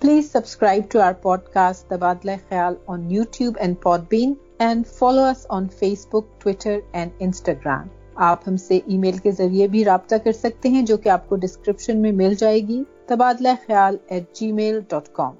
Please subscribe to our podcast Tabadla Khayal on YouTube and Podbean and follow us on Facebook Twitter and Instagram آپ ہم سے ای میل کے ذریعے بھی رابطہ کر سکتے ہیں، جو کہ آپ کو ڈسکرپشن میں مل جائے گی تبادلہ خیال at G mile dot com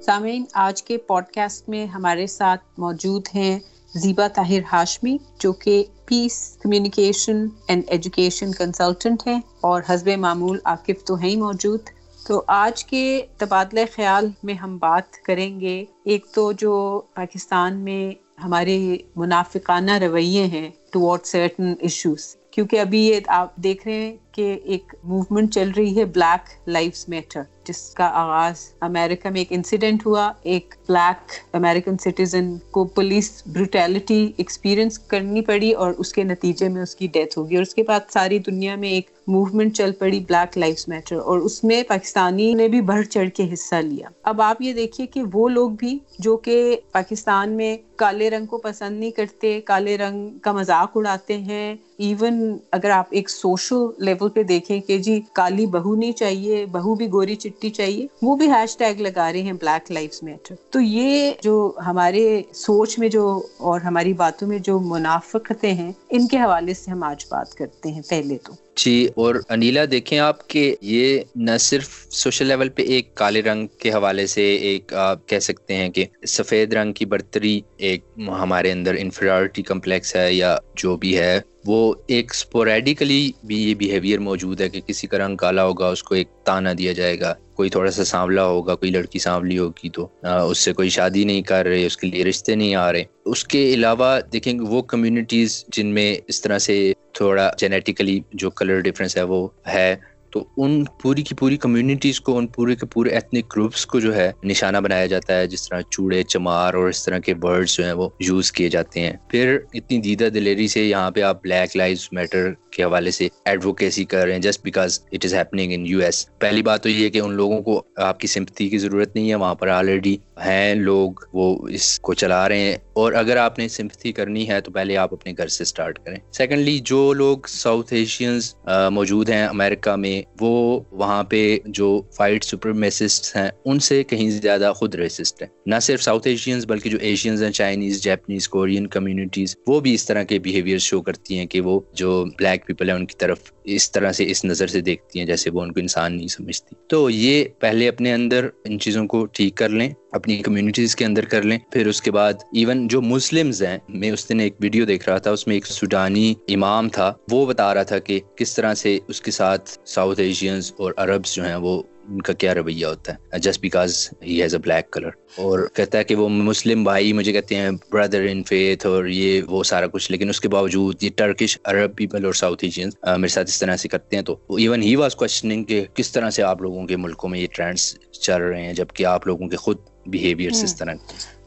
سامعین، آج کے پوڈ کاسٹ میں ہمارے ساتھ موجود ہیں زیبا طاہر ہاشمی، جو کہ peace communication and education consultant ہیں اور حزب معمول عاقف تو ہیں موجود۔ تو آج کے تبادلہ خیال میں ہم بات کریں گے۔ ایک تو جو پاکستان میں ہمارے منافقانہ رویے ہیں ٹوورڈ سرٹن ایشوز کیونکہ ابھی یہ آپ دیکھ رہے ہیں کہ ایک موومنٹ چل رہی ہے بلیک لائف میٹر جس کا آغاز امریکہ میں ایک انسیڈنٹ ہوا، ایک بلیک امیریکن سٹیزن کو پولیس بروٹیلٹی ایکسپیرئنس کرنی پڑی اور اس کے نتیجے میں اس کی ڈیتھ ہوگی۔ اور اس کے بعد ساری دنیا میں ایک موومنٹ چل پڑی بلیک لائف میٹر اور اس میں پاکستانی نے بھی بڑھ چڑھ کے حصہ لیا۔ اب آپ یہ دیکھیے کہ وہ لوگ بھی جو کہ پاکستان میں کالے رنگ کو پسند نہیں کرتے، کالے رنگ کا مذاق اڑاتے ہیں ایون اگر آپ ایک سوشل لیول پہ دیکھیں کہ جی کالی بہو نہیں چاہیے، بہو بھی گوری چٹی چاہیے، وہ بھی ہیش ٹیگ لگا رہے ہیں بلیک لائف میٹر تو یہ جو ہمارے سوچ میں جو اور ہماری باتوں میں جو منافقتیں ہیں، ان کے حوالے سے ہم آج بات کرتے ہیں۔ پہلے تو جی اور انیلا دیکھیں آپ کہ یہ نہ صرف سوشل لیول پہ ایک کالے رنگ کے حوالے سے ایک آپ کہہ سکتے ہیں کہ سفید رنگ کی برتری ایک ہمارے اندر انفرارٹی کمپلیکس ہے یا جو بھی ہے، وہ ایک اسپوریڈیکلی بھی یہ بیہیویئر موجود ہے کہ کسی کا رنگ کالا ہوگا، اس کو ایک تانا دیا جائے گا۔ کوئی تھوڑا سا سانولا ہوگا، کوئی لڑکی سانولی ہوگی تو اس سے کوئی شادی نہیں کر رہے، اس کے لیے رشتے نہیں آ رہے۔ اس کے علاوہ دیکھیں وہ کمیونٹیز جن میں اس طرح سے تھوڑا جینیٹیکلی جو کلر ڈفرینس ہے وہ ہے، تو ان پوری کی پوری کمیونٹیز کو، ان پورے کے پورے ایتھنک گروپس کو جو ہے نشانہ بنایا جاتا ہے، جس طرح چوڑے، چمار اور اس طرح کے ورڈز جو ہیں وہ یوز کیے جاتے ہیں۔ پھر اتنی دیدہ دلیری سے یہاں پہ آپ بلیک لائف میٹر کے حوالے سے ایڈوکیسی کر رہے ہیں just because it is happening in U S پہلی بات تو یہ کہ ان لوگوں کو آپ کی سمپتی کی ضرورت نہیں ہے، وہاں پر آلریڈی ہیں لوگ، وہ اس کو چلا رہے ہیں۔ اور اگر آپ نے سمپتھی کرنی ہے تو پہلے آپ اپنے گھر سے اسٹارٹ کریں۔ سیکنڈلی جو لوگ ساؤتھ ایشینز موجود ہیں امیرکا میں، وہ وہاں پہ جو فائٹ سپرمیسسٹ ہیں، ان سے کہیں زیادہ خود ریسسٹ ہیں۔ نہ صرف ساؤتھ ایشینز بلکہ جو ایشینز ہیں چائنیز جیپنیز کورین کمیونٹیز وہ بھی اس طرح کے بیہیویئر شو کرتی ہیں کہ وہ جو بلیک پیپل ہیں، ان کی طرف اس طرح سے، اس نظر سے دیکھتی ہیں جیسے وہ ان کو انسان نہیں سمجھتی۔ تو یہ پہلے اپنے اندر ان چیزوں کو ٹھیک کر لیں، اپنی کمیونٹیز کے اندر کر لیں۔ پھر اس کے بعد ایون جو مسلمز ہیں، میں اس دن ایک ویڈیو دیکھ رہا تھا، اس میں ایک سوڈانی امام تھا۔ وہ بتا رہا تھا کہ کس طرح سے اس کے ساتھ ساؤتھ ایشینز اور عربز جو ہیں وہ ان کا کیا رویہ ہوتا ہے. Just because he has a black colour اور کہتا ہے کہ وہ مسلم بھائی مجھے کہتے ہیں بردر ان فیتھ اور یہ وہ سارا کچھ. لیکن اس کے باوجود یہ ٹرکش عرب پیپل اور ساؤتھ ایشین میرے ساتھ اس طرح سے کرتے ہیں تو ایون ہی واز کوشچننگ کہ کس طرح سے آپ لوگوں کے ملکوں میں یہ ٹرینڈس چل رہے ہیں جبکہ آپ لوگوں کے خود بیہیویئر اس طرح۔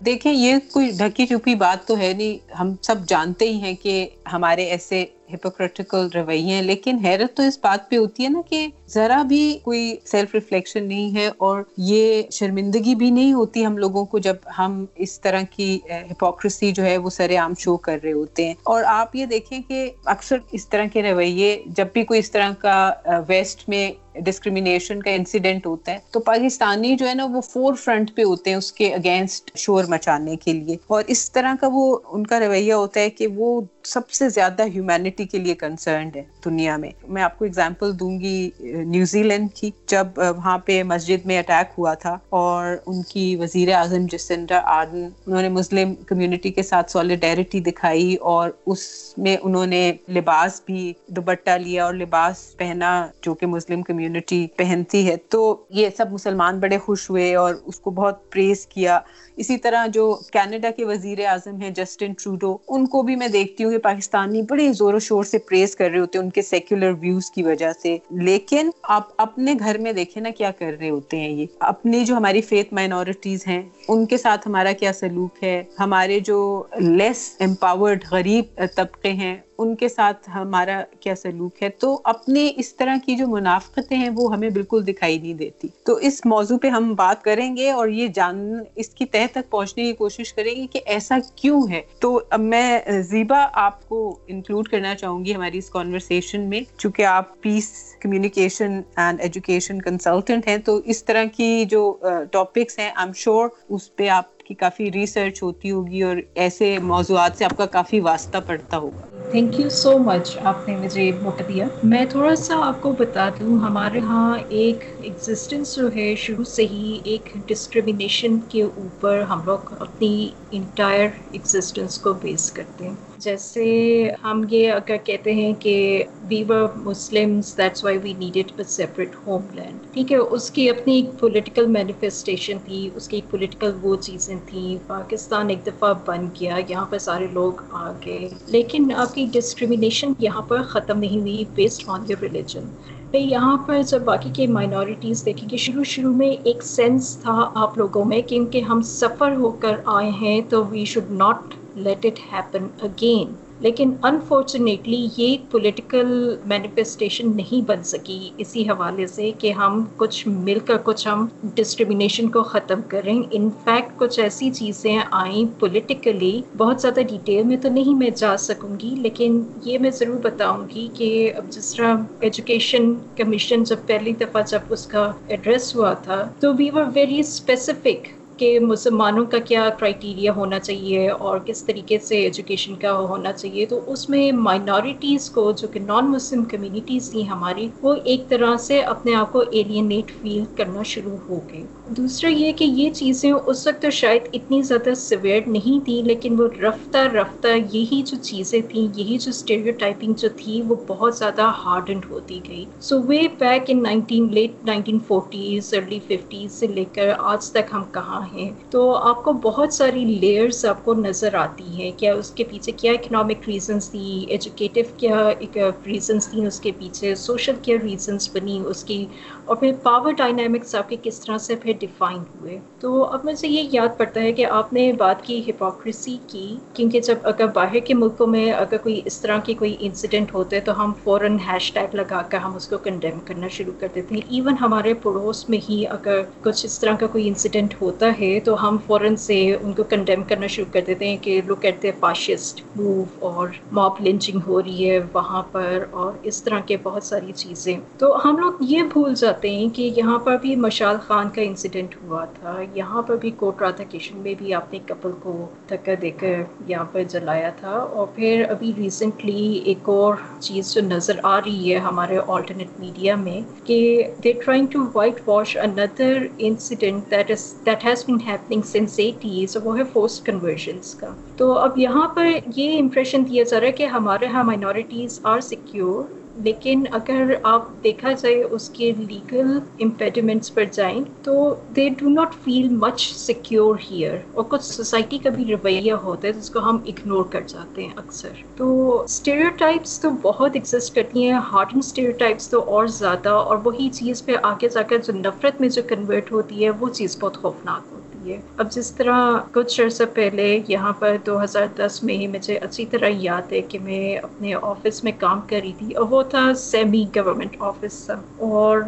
دیکھیں یہ کوئی ڈھکی چپی بات تو ہے نہیں۔ ہم سب جانتے ہی ہیں کہ ہمارے ایسے ہپوکریٹیکل رویے ہیں۔ لیکن حیرت تو اس بات پہ ہوتی ہے نا کہ ذرا بھی کوئی سیلف ریفلیکشن نہیں ہے اور یہ شرمندگی بھی نہیں ہوتی ہم لوگوں کو جب ہم اس طرح کی ہپوکریسی جو ہے وہ سر عام شو کر رہے ہوتے ہیں۔ اور آپ یہ دیکھیں کہ اکثر اس طرح کے رویے جب بھی کوئی اس طرح کا ویسٹ میں ڈسکریمنیشن کا انسیڈنٹ ہوتا ہے، تو پاکستانی جو ہے نا وہ فور فرنٹ پہ ہوتے ہیں اس کے اگینسٹ شور مچانے کے لیے۔ اور اس طرح کا وہ ان کا رویہ ہوتا ہے کہ وہ سب سے زیادہ ہیومینٹی کے لیے کنسرنڈ ہے دنیا میں۔ میں آپ کو اگزامپل دوں گی نیوزی لینڈ کی، جب وہاں پہ مسجد میں اٹیک ہوا تھا اور ان کی وزیر اعظم جسنڈا آرڈن انہوں نے مسلم کمیونٹی کے ساتھ سالیڈیرٹی دکھائی اور اس میں انہوں نے لباس بھی دوپٹہ لیا اور لباس پہنا جو کہ مسلم کمیونٹی کمیونٹی پہنتی ہے، تو یہ سب مسلمان بڑے خوش ہوئے اور اس کو بہت پریز کیا۔ اسی طرح جو کینیڈا کے وزیر اعظم ہیں، جسٹن ٹروڈو، ان کو بھی میں دیکھتی ہوں کہ پاکستانی بڑے زور و شور سے پریز کر رہے ہوتے ہیں ان کے سیکولر ویوز کی وجہ سے۔ لیکن آپ اپنے گھر میں دیکھیں نا کیا کر رہے ہوتے ہیں یہ۔ اپنی جو ہماری فیتھ مائنورٹیز ہیں، ان کے ساتھ ہمارا کیا سلوک ہے؟ ہمارے جو لیس امپاورڈ غریب طبقے ہیں ان کے ساتھ ہمارا کیا سلوک ہے؟ تو اپنے اس طرح کی جو منافقتیں ہیں، وہ ہمیں بالکل دکھائی نہیں دیتی۔ تو اس موضوع پہ ہم بات کریں گے اور یہ جان، اس کی تہ تک پہنچنے کی کوشش کریں گے کہ ایسا کیوں ہے؟ تو اب میں زیبا آپ کو انکلوڈ کرنا چاہوں گی ہماری اس کانورسیشن میں۔ چونکہ آپ peace communication and education consultant ہیں، تو اس طرح کی جو ٹاپکس ہیں آئی ایم شیور اس پہ آپ کی کافی ریسرچ ہوتی ہوگی اور ایسے موضوعات سے آپ کا کافی واسطہ پڑتا ہوگا۔ تھینک یو سو مچ آپ نے مجھے موقع دیا۔ میں تھوڑا سا آپ کو بتا دوں، ہمارے ہاں ایک ایگزسٹنس جو ہے، شروع سے ہی ایک ڈسکریمنیشن کے اوپر ہم لوگ اپنی انٹائر ایگزسٹنس کو بیس کرتے ہیں۔ جیسے ہم یہ اگر کہتے ہیں کہ we were Muslims that's why we needed a separate homeland ٹھیک ہے، اس کی اپنی ایک پولیٹیکل مینیفیسٹیشن تھی، اس کی ایک پولیٹیکل وہ چیزیں تھیں، پاکستان ایک دفعہ بن گیا، یہاں پر سارے لوگ آ گئے۔ لیکن آپ کی ڈسکریمنیشن یہاں پر ختم نہیں ہوئی بیسڈ آن یور ریلیجن یہاں پر جب باقی کے مائنورٹیز دیکھیں گے شروع شروع میں ایک سینس تھا آپ لوگوں میں کیونکہ ہم سفر ہو کر آئے ہیں، تو we should not let it happen again لیکن انفارچونیٹلی یہ پولیٹیکل مینیفیسٹیشن نہیں بن سکی اسی حوالے سے کہ ہم کچھ مل کر کچھ ہم ڈسکریمنیشن کو ختم کریں ان فیکٹ کچھ ایسی چیزیں آئیں پولیٹیکلی بہت زیادہ ڈیٹیل میں تو نہیں میں جا سکوں گی لیکن یہ میں ضرور بتاؤں گی کہ اب جس طرح ایجوکیشن کمیشن جب پہلی دفعہ جب اس کا ایڈریس ہوا تھا تو وی ور ویری اسپیسیفک کہ مسلمانوں کا کیا کرائٹیریا ہونا چاہیے اور کس طریقے سے ایجوکیشن کا ہونا چاہیے، تو اس میں مائنورٹیز کو جو کہ نان مسلم کمیونٹیز تھیں ہماری، وہ ایک طرح سے اپنے آپ کو ایلینیٹ فیل کرنا شروع ہو گئے۔ دوسرا یہ کہ یہ چیزیں اس وقت تو شاید اتنی زیادہ سویئر نہیں تھیں، لیکن وہ رفتہ رفتہ یہی جو چیزیں تھیں، یہی جو اسٹیریو ٹائپنگ جو تھی، وہ بہت زیادہ ہارڈنڈ ہوتی گئی۔ So way back in nineteen late nineteen forties early fifties سے لے کر آج تک ہم کہاں ہیں؟ تو آپ کو بہت ساری لیئرس آپ کو نظر آتی ہیں۔ کیا اس کے پیچھے کیا اکنامک ریزنس تھی ایجوکیٹو کیا uh, ایک ریزنس تھیں اس کے پیچھے سوشل کیا ریزنس بنی اس کی اور پھر پاور ڈائنامکس آپ کے کس طرح سے پھر ڈیفائن ہوئے؟ تو اب مجھے یہ یاد پڑتا ہے کہ آپ نے بات کی ہپوکریسی کی، کیونکہ جب اگر باہر کے ملکوں میں اگر کوئی اس طرح کی کوئی انسیڈنٹ ہوتے تو ہم فوراً ہیش ٹیگ لگا کر ہم اس کو کنڈیم کرنا شروع کر دیتے ہیں۔ ایون ہمارے پڑوس میں ہی اگر کچھ اس طرح کا کوئی انسیڈنٹ ہوتا ہے تو ہم فوراً سے ان کو کنڈیم کرنا شروع کر دیتے ہیں کہ لوگ کہتے ہیں فاشسٹ موو اور موپ لنچنگ ہو رہی ہے وہاں پر اور اس طرح کے بہت ساری چیزیں۔ تو ہم لوگ یہ بھول جاتے جاتے ہیں کہ یہاں پر بھی مشال خان کا انسیڈنٹ ہوا تھا، یہاں پر بھی کوٹ رادھا کشن میں بھی آپ نے کپل کو دھکا دے کر یہاں پر جلایا تھا۔ اور پھر ابھی ریسنٹلی ایک اور چیز جو نظر آ رہی ہے ہمارے آلٹرنیٹ میڈیا میں کہ they trying to whitewash another incident that is that has been happening since eighties وہ ہے فورسٹ کنورژنس کا۔ تو اب یہاں پر یہ امپریشن دیا جا رہا ہے کہ ہمارے یہاں مائنورٹیز آر سیکیور لیکن اگر آپ دیکھا جائے اس کے لیگل امپیڈیمنٹس پر جائیں تو they do not feel much secure here اور کچھ سوسائٹی کا بھی رویہ ہوتا ہے جس کو ہم اگنور کر جاتے ہیں اکثر۔ تو اسٹیریو ٹائپس تو بہت ایگزسٹ کرتی ہیں ہارڈ اینڈ اسٹیریو ٹائپس تو اور زیادہ اور وہی چیز پہ آگے جا کر جو نفرت میں جو کنورٹ ہوتی ہے وہ چیز بہت خوفناک ہوتی ہے۔ ہے اب جس طرح کچھ عرصہ پہلے یہاں پر دو ہزار دس میں ہی مجھے اچھی طرح یاد ہے کہ میں اپنے آفس میں کام کر رہی تھی اور وہ تھا سیمی گورنمنٹ آفس۔ تھا اور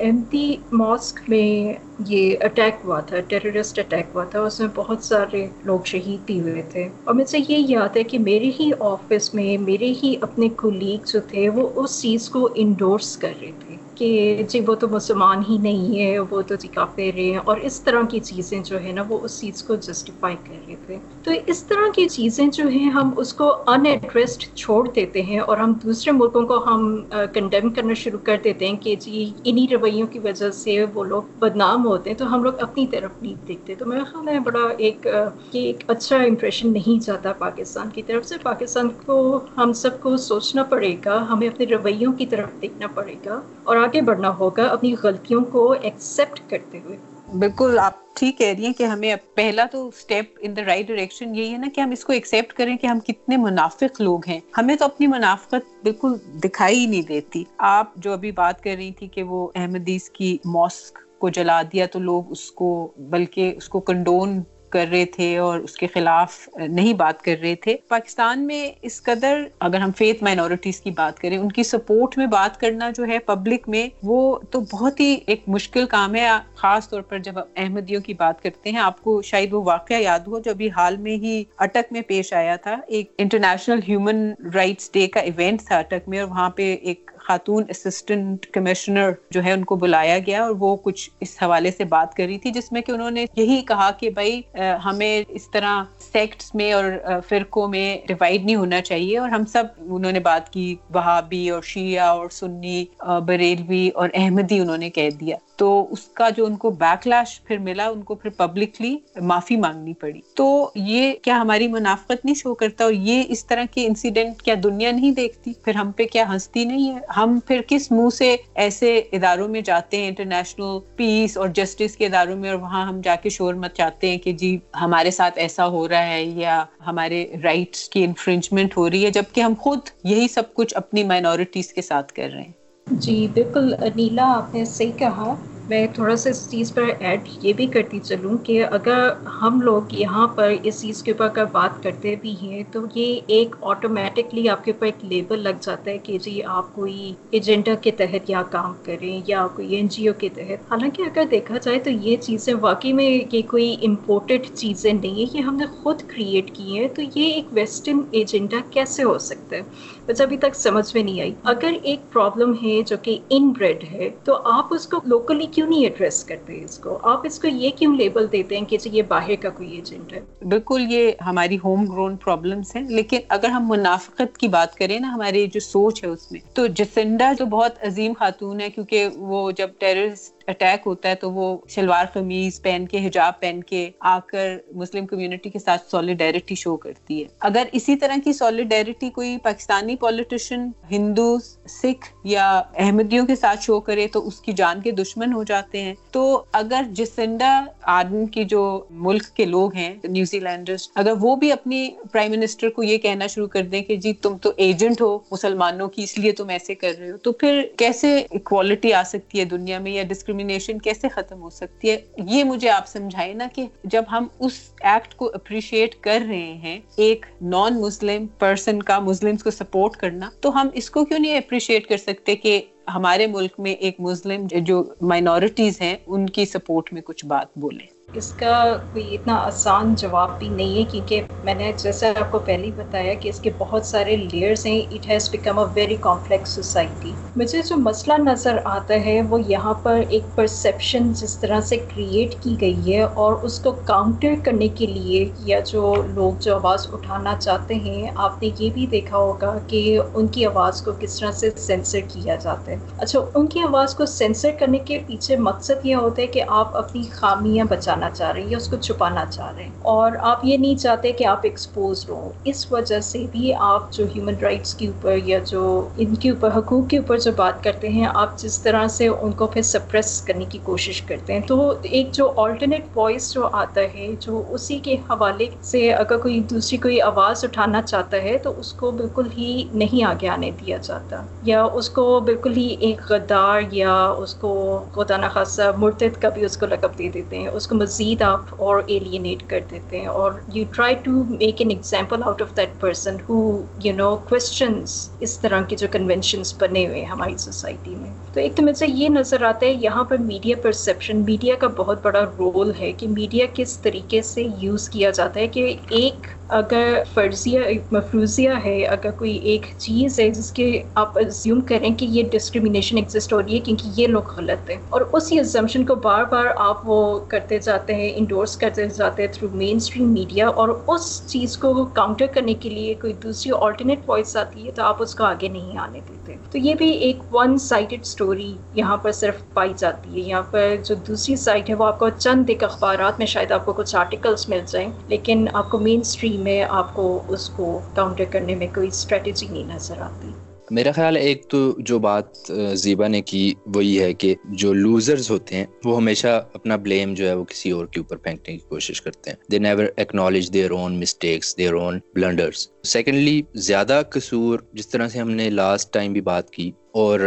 احمدی ماسک میں یہ اٹیک ہوا تھا، ٹیررسٹ اٹیک ہوا تھا، اس میں بہت سارے لوگ شہید بھی ہوئے تھے۔ اور مجھے یہ یاد ہے کہ میرے ہی آفس میں، میرے ہی اپنے کولیگ جو تھے، وہ اس چیز کو انڈورس کر رہے تھے۔ کہ جی وہ تو مسلمان ہی نہیں ہے، وہ تو جی کافر ہیں۔ اور اس طرح کی چیزیں جو ہے نا، وہ اس چیز کو جسٹیفائی کر رہے تھے۔ تو اس طرح کی چیزیں جو ہیں، ہم اس کو ان ایڈریسڈ چھوڑ دیتے ہیں اور ہم دوسرے ملکوں کو ہم کنڈیم کرنا شروع کر دیتے ہیں کہ جی انہی رویوں کی وجہ سے وہ لوگ بدنام ہوتے ہیں۔ تو ہم لوگ اپنی طرف نہیں دیکھتے۔ تو میرا خیال ہے بڑا ایک یہ ایک اچھا امپریشن نہیں جاتا پاکستان کی طرف سے۔ پاکستان کو ہم سب کو سوچنا پڑے گا، ہمیں اپنے رویوں کی طرف دیکھنا پڑے گا۔ اور آگے بڑھنا ہوگا اپنی غلطیوں کو ایکسیپٹ کرتے ہوئے۔ بالکل، آپ ٹھیک کہہ رہی ہیں کہ ہمیں پہلا تو step in the right direction یہی ہے نا کہ ہم اس کو ایکسیپٹ کریں کہ ہم کتنے منافق لوگ ہیں۔ ہمیں تو اپنی منافقت بالکل دکھائی ہی نہیں دیتی۔ آپ جو ابھی بات کر رہی تھی کہ وہ احمدیز کی ماسک کو جلا دیا تو لوگ اس کو، بلکہ اس کو کنڈون کر رہے تھے اور اس کے خلاف نہیں بات کر رہے تھے۔ پاکستان میں اس قدر اگر ہم فیتھ مائنورٹیز کی بات کریں، ان کی سپورٹ میں بات کرنا جو ہے پبلک میں، وہ تو بہت ہی ایک مشکل کام ہے۔ خاص طور پر جب احمدیوں کی بات کرتے ہیں، آپ کو شاید وہ واقعہ یاد ہو جو ابھی حال میں ہی اٹک میں پیش آیا تھا۔ ایک انٹرنیشنل ہیومن رائٹس ڈے کا ایونٹ تھا اٹک میں اور وہاں پہ ایک خاتون اسسٹنٹ کمشنر جو ہے ان کو بلایا گیا اور وہ کچھ اس حوالے سے بات کر رہی تھی، جس میں کہ انہوں نے یہی کہا کہ بھائی ہمیں اس طرح سیکٹس میں اور فرقوں میں ڈیوائڈ نہیں ہونا چاہیے اور ہم سب، انہوں نے بات کی، وہابی اور شیعہ اور سنی بریلوی اور احمدی انہوں نے کہہ دیا۔ تو اس کا جو ان کو بیک لیش پھر ملا، ان کو پھر پبلکلی معافی مانگنی پڑی۔ تو یہ کیا ہماری منافقت نہیں شو کرتا اور یہ اس طرح کے انسیڈنٹ کیا دنیا نہیں دیکھتی؟ پھر ہم پہ کیا ہنستی نہیں ہے؟ ہم پھر کس منہ سے ایسے اداروں میں جاتے ہیں انٹرنیشنل پیس اور جسٹس کے اداروں میں، اور وہاں ہم جا کے شور مت چاہتے ہیں کہ جی ہمارے ساتھ ایسا ہو رہا ہے یا ہمارے رائٹس کی انفرنچمنٹ ہو رہی ہے، جبکہ ہم خود یہی سب کچھ اپنی مائنورٹیز کے ساتھ کر رہے ہیں۔ جی بالکل نیلا آپ نے صحیح کہا۔ میں تھوڑا سا اس چیز پر ایڈ یہ بھی کرتی چلوں کہ اگر ہم لوگ یہاں پر اس چیز کے اوپر اگر بات کرتے بھی ہیں تو یہ ایک آٹومیٹکلی آپ کے اوپر ایک لیبل لگ جاتا ہے کہ جی آپ کوئی ایجنڈا کے تحت یا کام کریں یا کوئی این جی او کے تحت۔ حالانکہ اگر دیکھا جائے تو یہ چیزیں واقعی میں یہ کوئی امپورٹڈ چیزیں نہیں ہیں، یہ ہم نے خود کریٹ کی ہیں۔ تو یہ ایک ویسٹرن ایجنڈا کیسے ہو سکتا ہے؟ بس ابھی تک سمجھ میں نہیں آئی۔ اگر ایک پرابلم ہے جو کہ ان بریڈ ہے تو آپ اس کو لوکلی کیوں نہیں ایڈریس کرتے اس کو؟ آپ اس کو یہ کیوں لیبل دیتے ہیں کہ جی یہ باہر کا کوئی ایجنٹ ہے؟ بالکل، یہ ہماری ہوم گرون پرابلمس ہیں، لیکن اگر ہم منافقت کی بات کریں نا ہماری جو سوچ ہے اس میں، تو جسنڈا جو بہت عظیم خاتون ہے، کیونکہ وہ جب ٹیررسٹ اٹیک ہوتا ہے تو وہ شلوار قمیض پہن کے، حجاب پہن کے آ کر مسلم کمیونٹی کے ساتھ سالیڈیرٹی شو کرتی ہے۔ اگر اسی طرح کی سالیڈیرٹی کوئی پاکستانی پولیٹیشین ہندو سکھ یا احمدیوں کے ساتھ شو کرے تو اس کی جان کے دشمن ہو جاتے ہیں۔ تو اگر جسنڈا آدم کی جو ملک کے لوگ ہیں نیوزی لینڈرز اگر وہ بھی اپنی پرائم منسٹر کو یہ کہنا شروع کر دیں کہ جی تم تو ایجنٹ ہو مسلمانوں کی، اس لیے تم ایسے کر رہے ہو، تو پھر کیسے اکوالٹی آ سکتی ہے دنیا میں یا ڈسکریمنیشن کیسے ختم ہو سکتی ہے؟ یہ مجھے آپ سمجھائیں نا کہ جب ہم اس ایکٹ کو اپریشیٹ کر رہے ہیں، ایک نان مسلم پرسن کا مسلم کو سپورٹ کرنا، تو ہم اس کو کیوں نہیں اپریشیٹ کر سکتے کہ ہمارے ملک میں ایک مسلم جو مائنورٹیز ہیں، ان کی سپورٹ میں کچھ بات بولیں؟ اس کا کوئی اتنا آسان جواب بھی نہیں ہے، کیونکہ میں نے جیسا آپ کو پہلے ہی بتایا کہ اس کے بہت سارے لیئرس ہیں۔ It has become a very complex society مجھے جو مسئلہ نظر آتا ہے، وہ یہاں پر ایک پرسیپشن جس طرح سے کریٹ کی گئی ہے اور اس کو کاؤنٹر کرنے کے لیے یا جو لوگ جو آواز اٹھانا چاہتے ہیں، آپ نے یہ بھی دیکھا ہوگا کہ ان کی آواز کو کس طرح سے سینسر کیا جاتا ہے۔ اچھا ان کی آواز کو سینسر کرنے کے پیچھے مقصد یہ ہوتا ہے کہ آپ اپنی خامیاں بچانا بچانا چاہ رہے ہیں، یا اس کو چھپانا چاہ رہے ہیں۔ اور آپ یہ نہیں چاہتے کہ آپ ایکسپوز ہو اس وجہ سے بھی آپ جو ہیومن رائٹس کے اوپر یا جو ان کے اوپر، حقوق کے اوپر جو بات کرتے ہیں، آپ جس طرح سے ان کو پھر سپریس کرنے کی کوشش کرتے ہیں۔ تو ایک جو آلٹرنیٹ وائس جو آتا ہے، جو اسی کے حوالے سے اگر کوئی دوسری کوئی آواز اٹھانا چاہتا ہے، تو اس کو بالکل ہی نہیں آگے آنے دیا جاتا۔ یا اس کو بالکل ہی ایک غدار یا اس کو خدا نخواستہ مرتد کا بھی اس کو لقب دے دیتے ہیں، اس کو مزید آپ اور ایلینیٹ کر دیتے ہیں اور you try to make an example out of that person who you know questions اس طرح کے جو کنونشنس بنے ہوئے ہیں ہماری سوسائٹی میں تو ایک تو مجھے یہ نظر آتا ہے یہاں پر میڈیا پرسیپشن میڈیا کا بہت بڑا رول ہے کہ میڈیا کس طریقے سے یوز کیا جاتا ہے کہ ایک اگر فرضیہ، مفروضیہ ہے، اگر کوئی ایک چیز ہے جس کے آپ ازیوم کریں کہ یہ ڈسکریمنیشن ایگزسٹ ہو رہی ہے کیونکہ یہ لوگ غلط ہیں۔ اور اسی ازمپشن کو بار بار آپ وہ کرتے جاتے ہیں انڈورس کرتے جاتے ہیں تھرو مین اسٹریم میڈیا اور اس چیز کو کاؤنٹر کرنے کے لیے کوئی دوسری آلٹرنیٹ وائس آتی ہے تو آپ اس کو آگے نہیں آنے دیتے۔ تو یہ بھی ایک ون سائڈڈ اسٹوری یہاں پر صرف پائی جاتی ہے۔ یہاں پر جو دوسری سائڈ ہے وہ آپ کو چند ایک اخبارات میں شاید آپ کو کچھ آرٹیکلس مل جائیں، لیکن آپ کو مین اسٹریم میں آپ کو اس کو کاؤنٹر کرنے میں کوئی اسٹریٹجی نہیں نظر آتی۔ میرا خیال ہے ایک تو جو بات زیبا نے کی وہی ہے کہ جو لوزرز ہوتے ہیں، وہ ہمیشہ اپنا بلیم جو ہے وہ کسی اور کے اوپر پھینکنے کی کوشش کرتے ہیں۔ They never acknowledge their own mistakes their own blunders secondly زیادہ قصور، جس طرح سے ہم نے لاسٹ ٹائم بھی بات کی، اور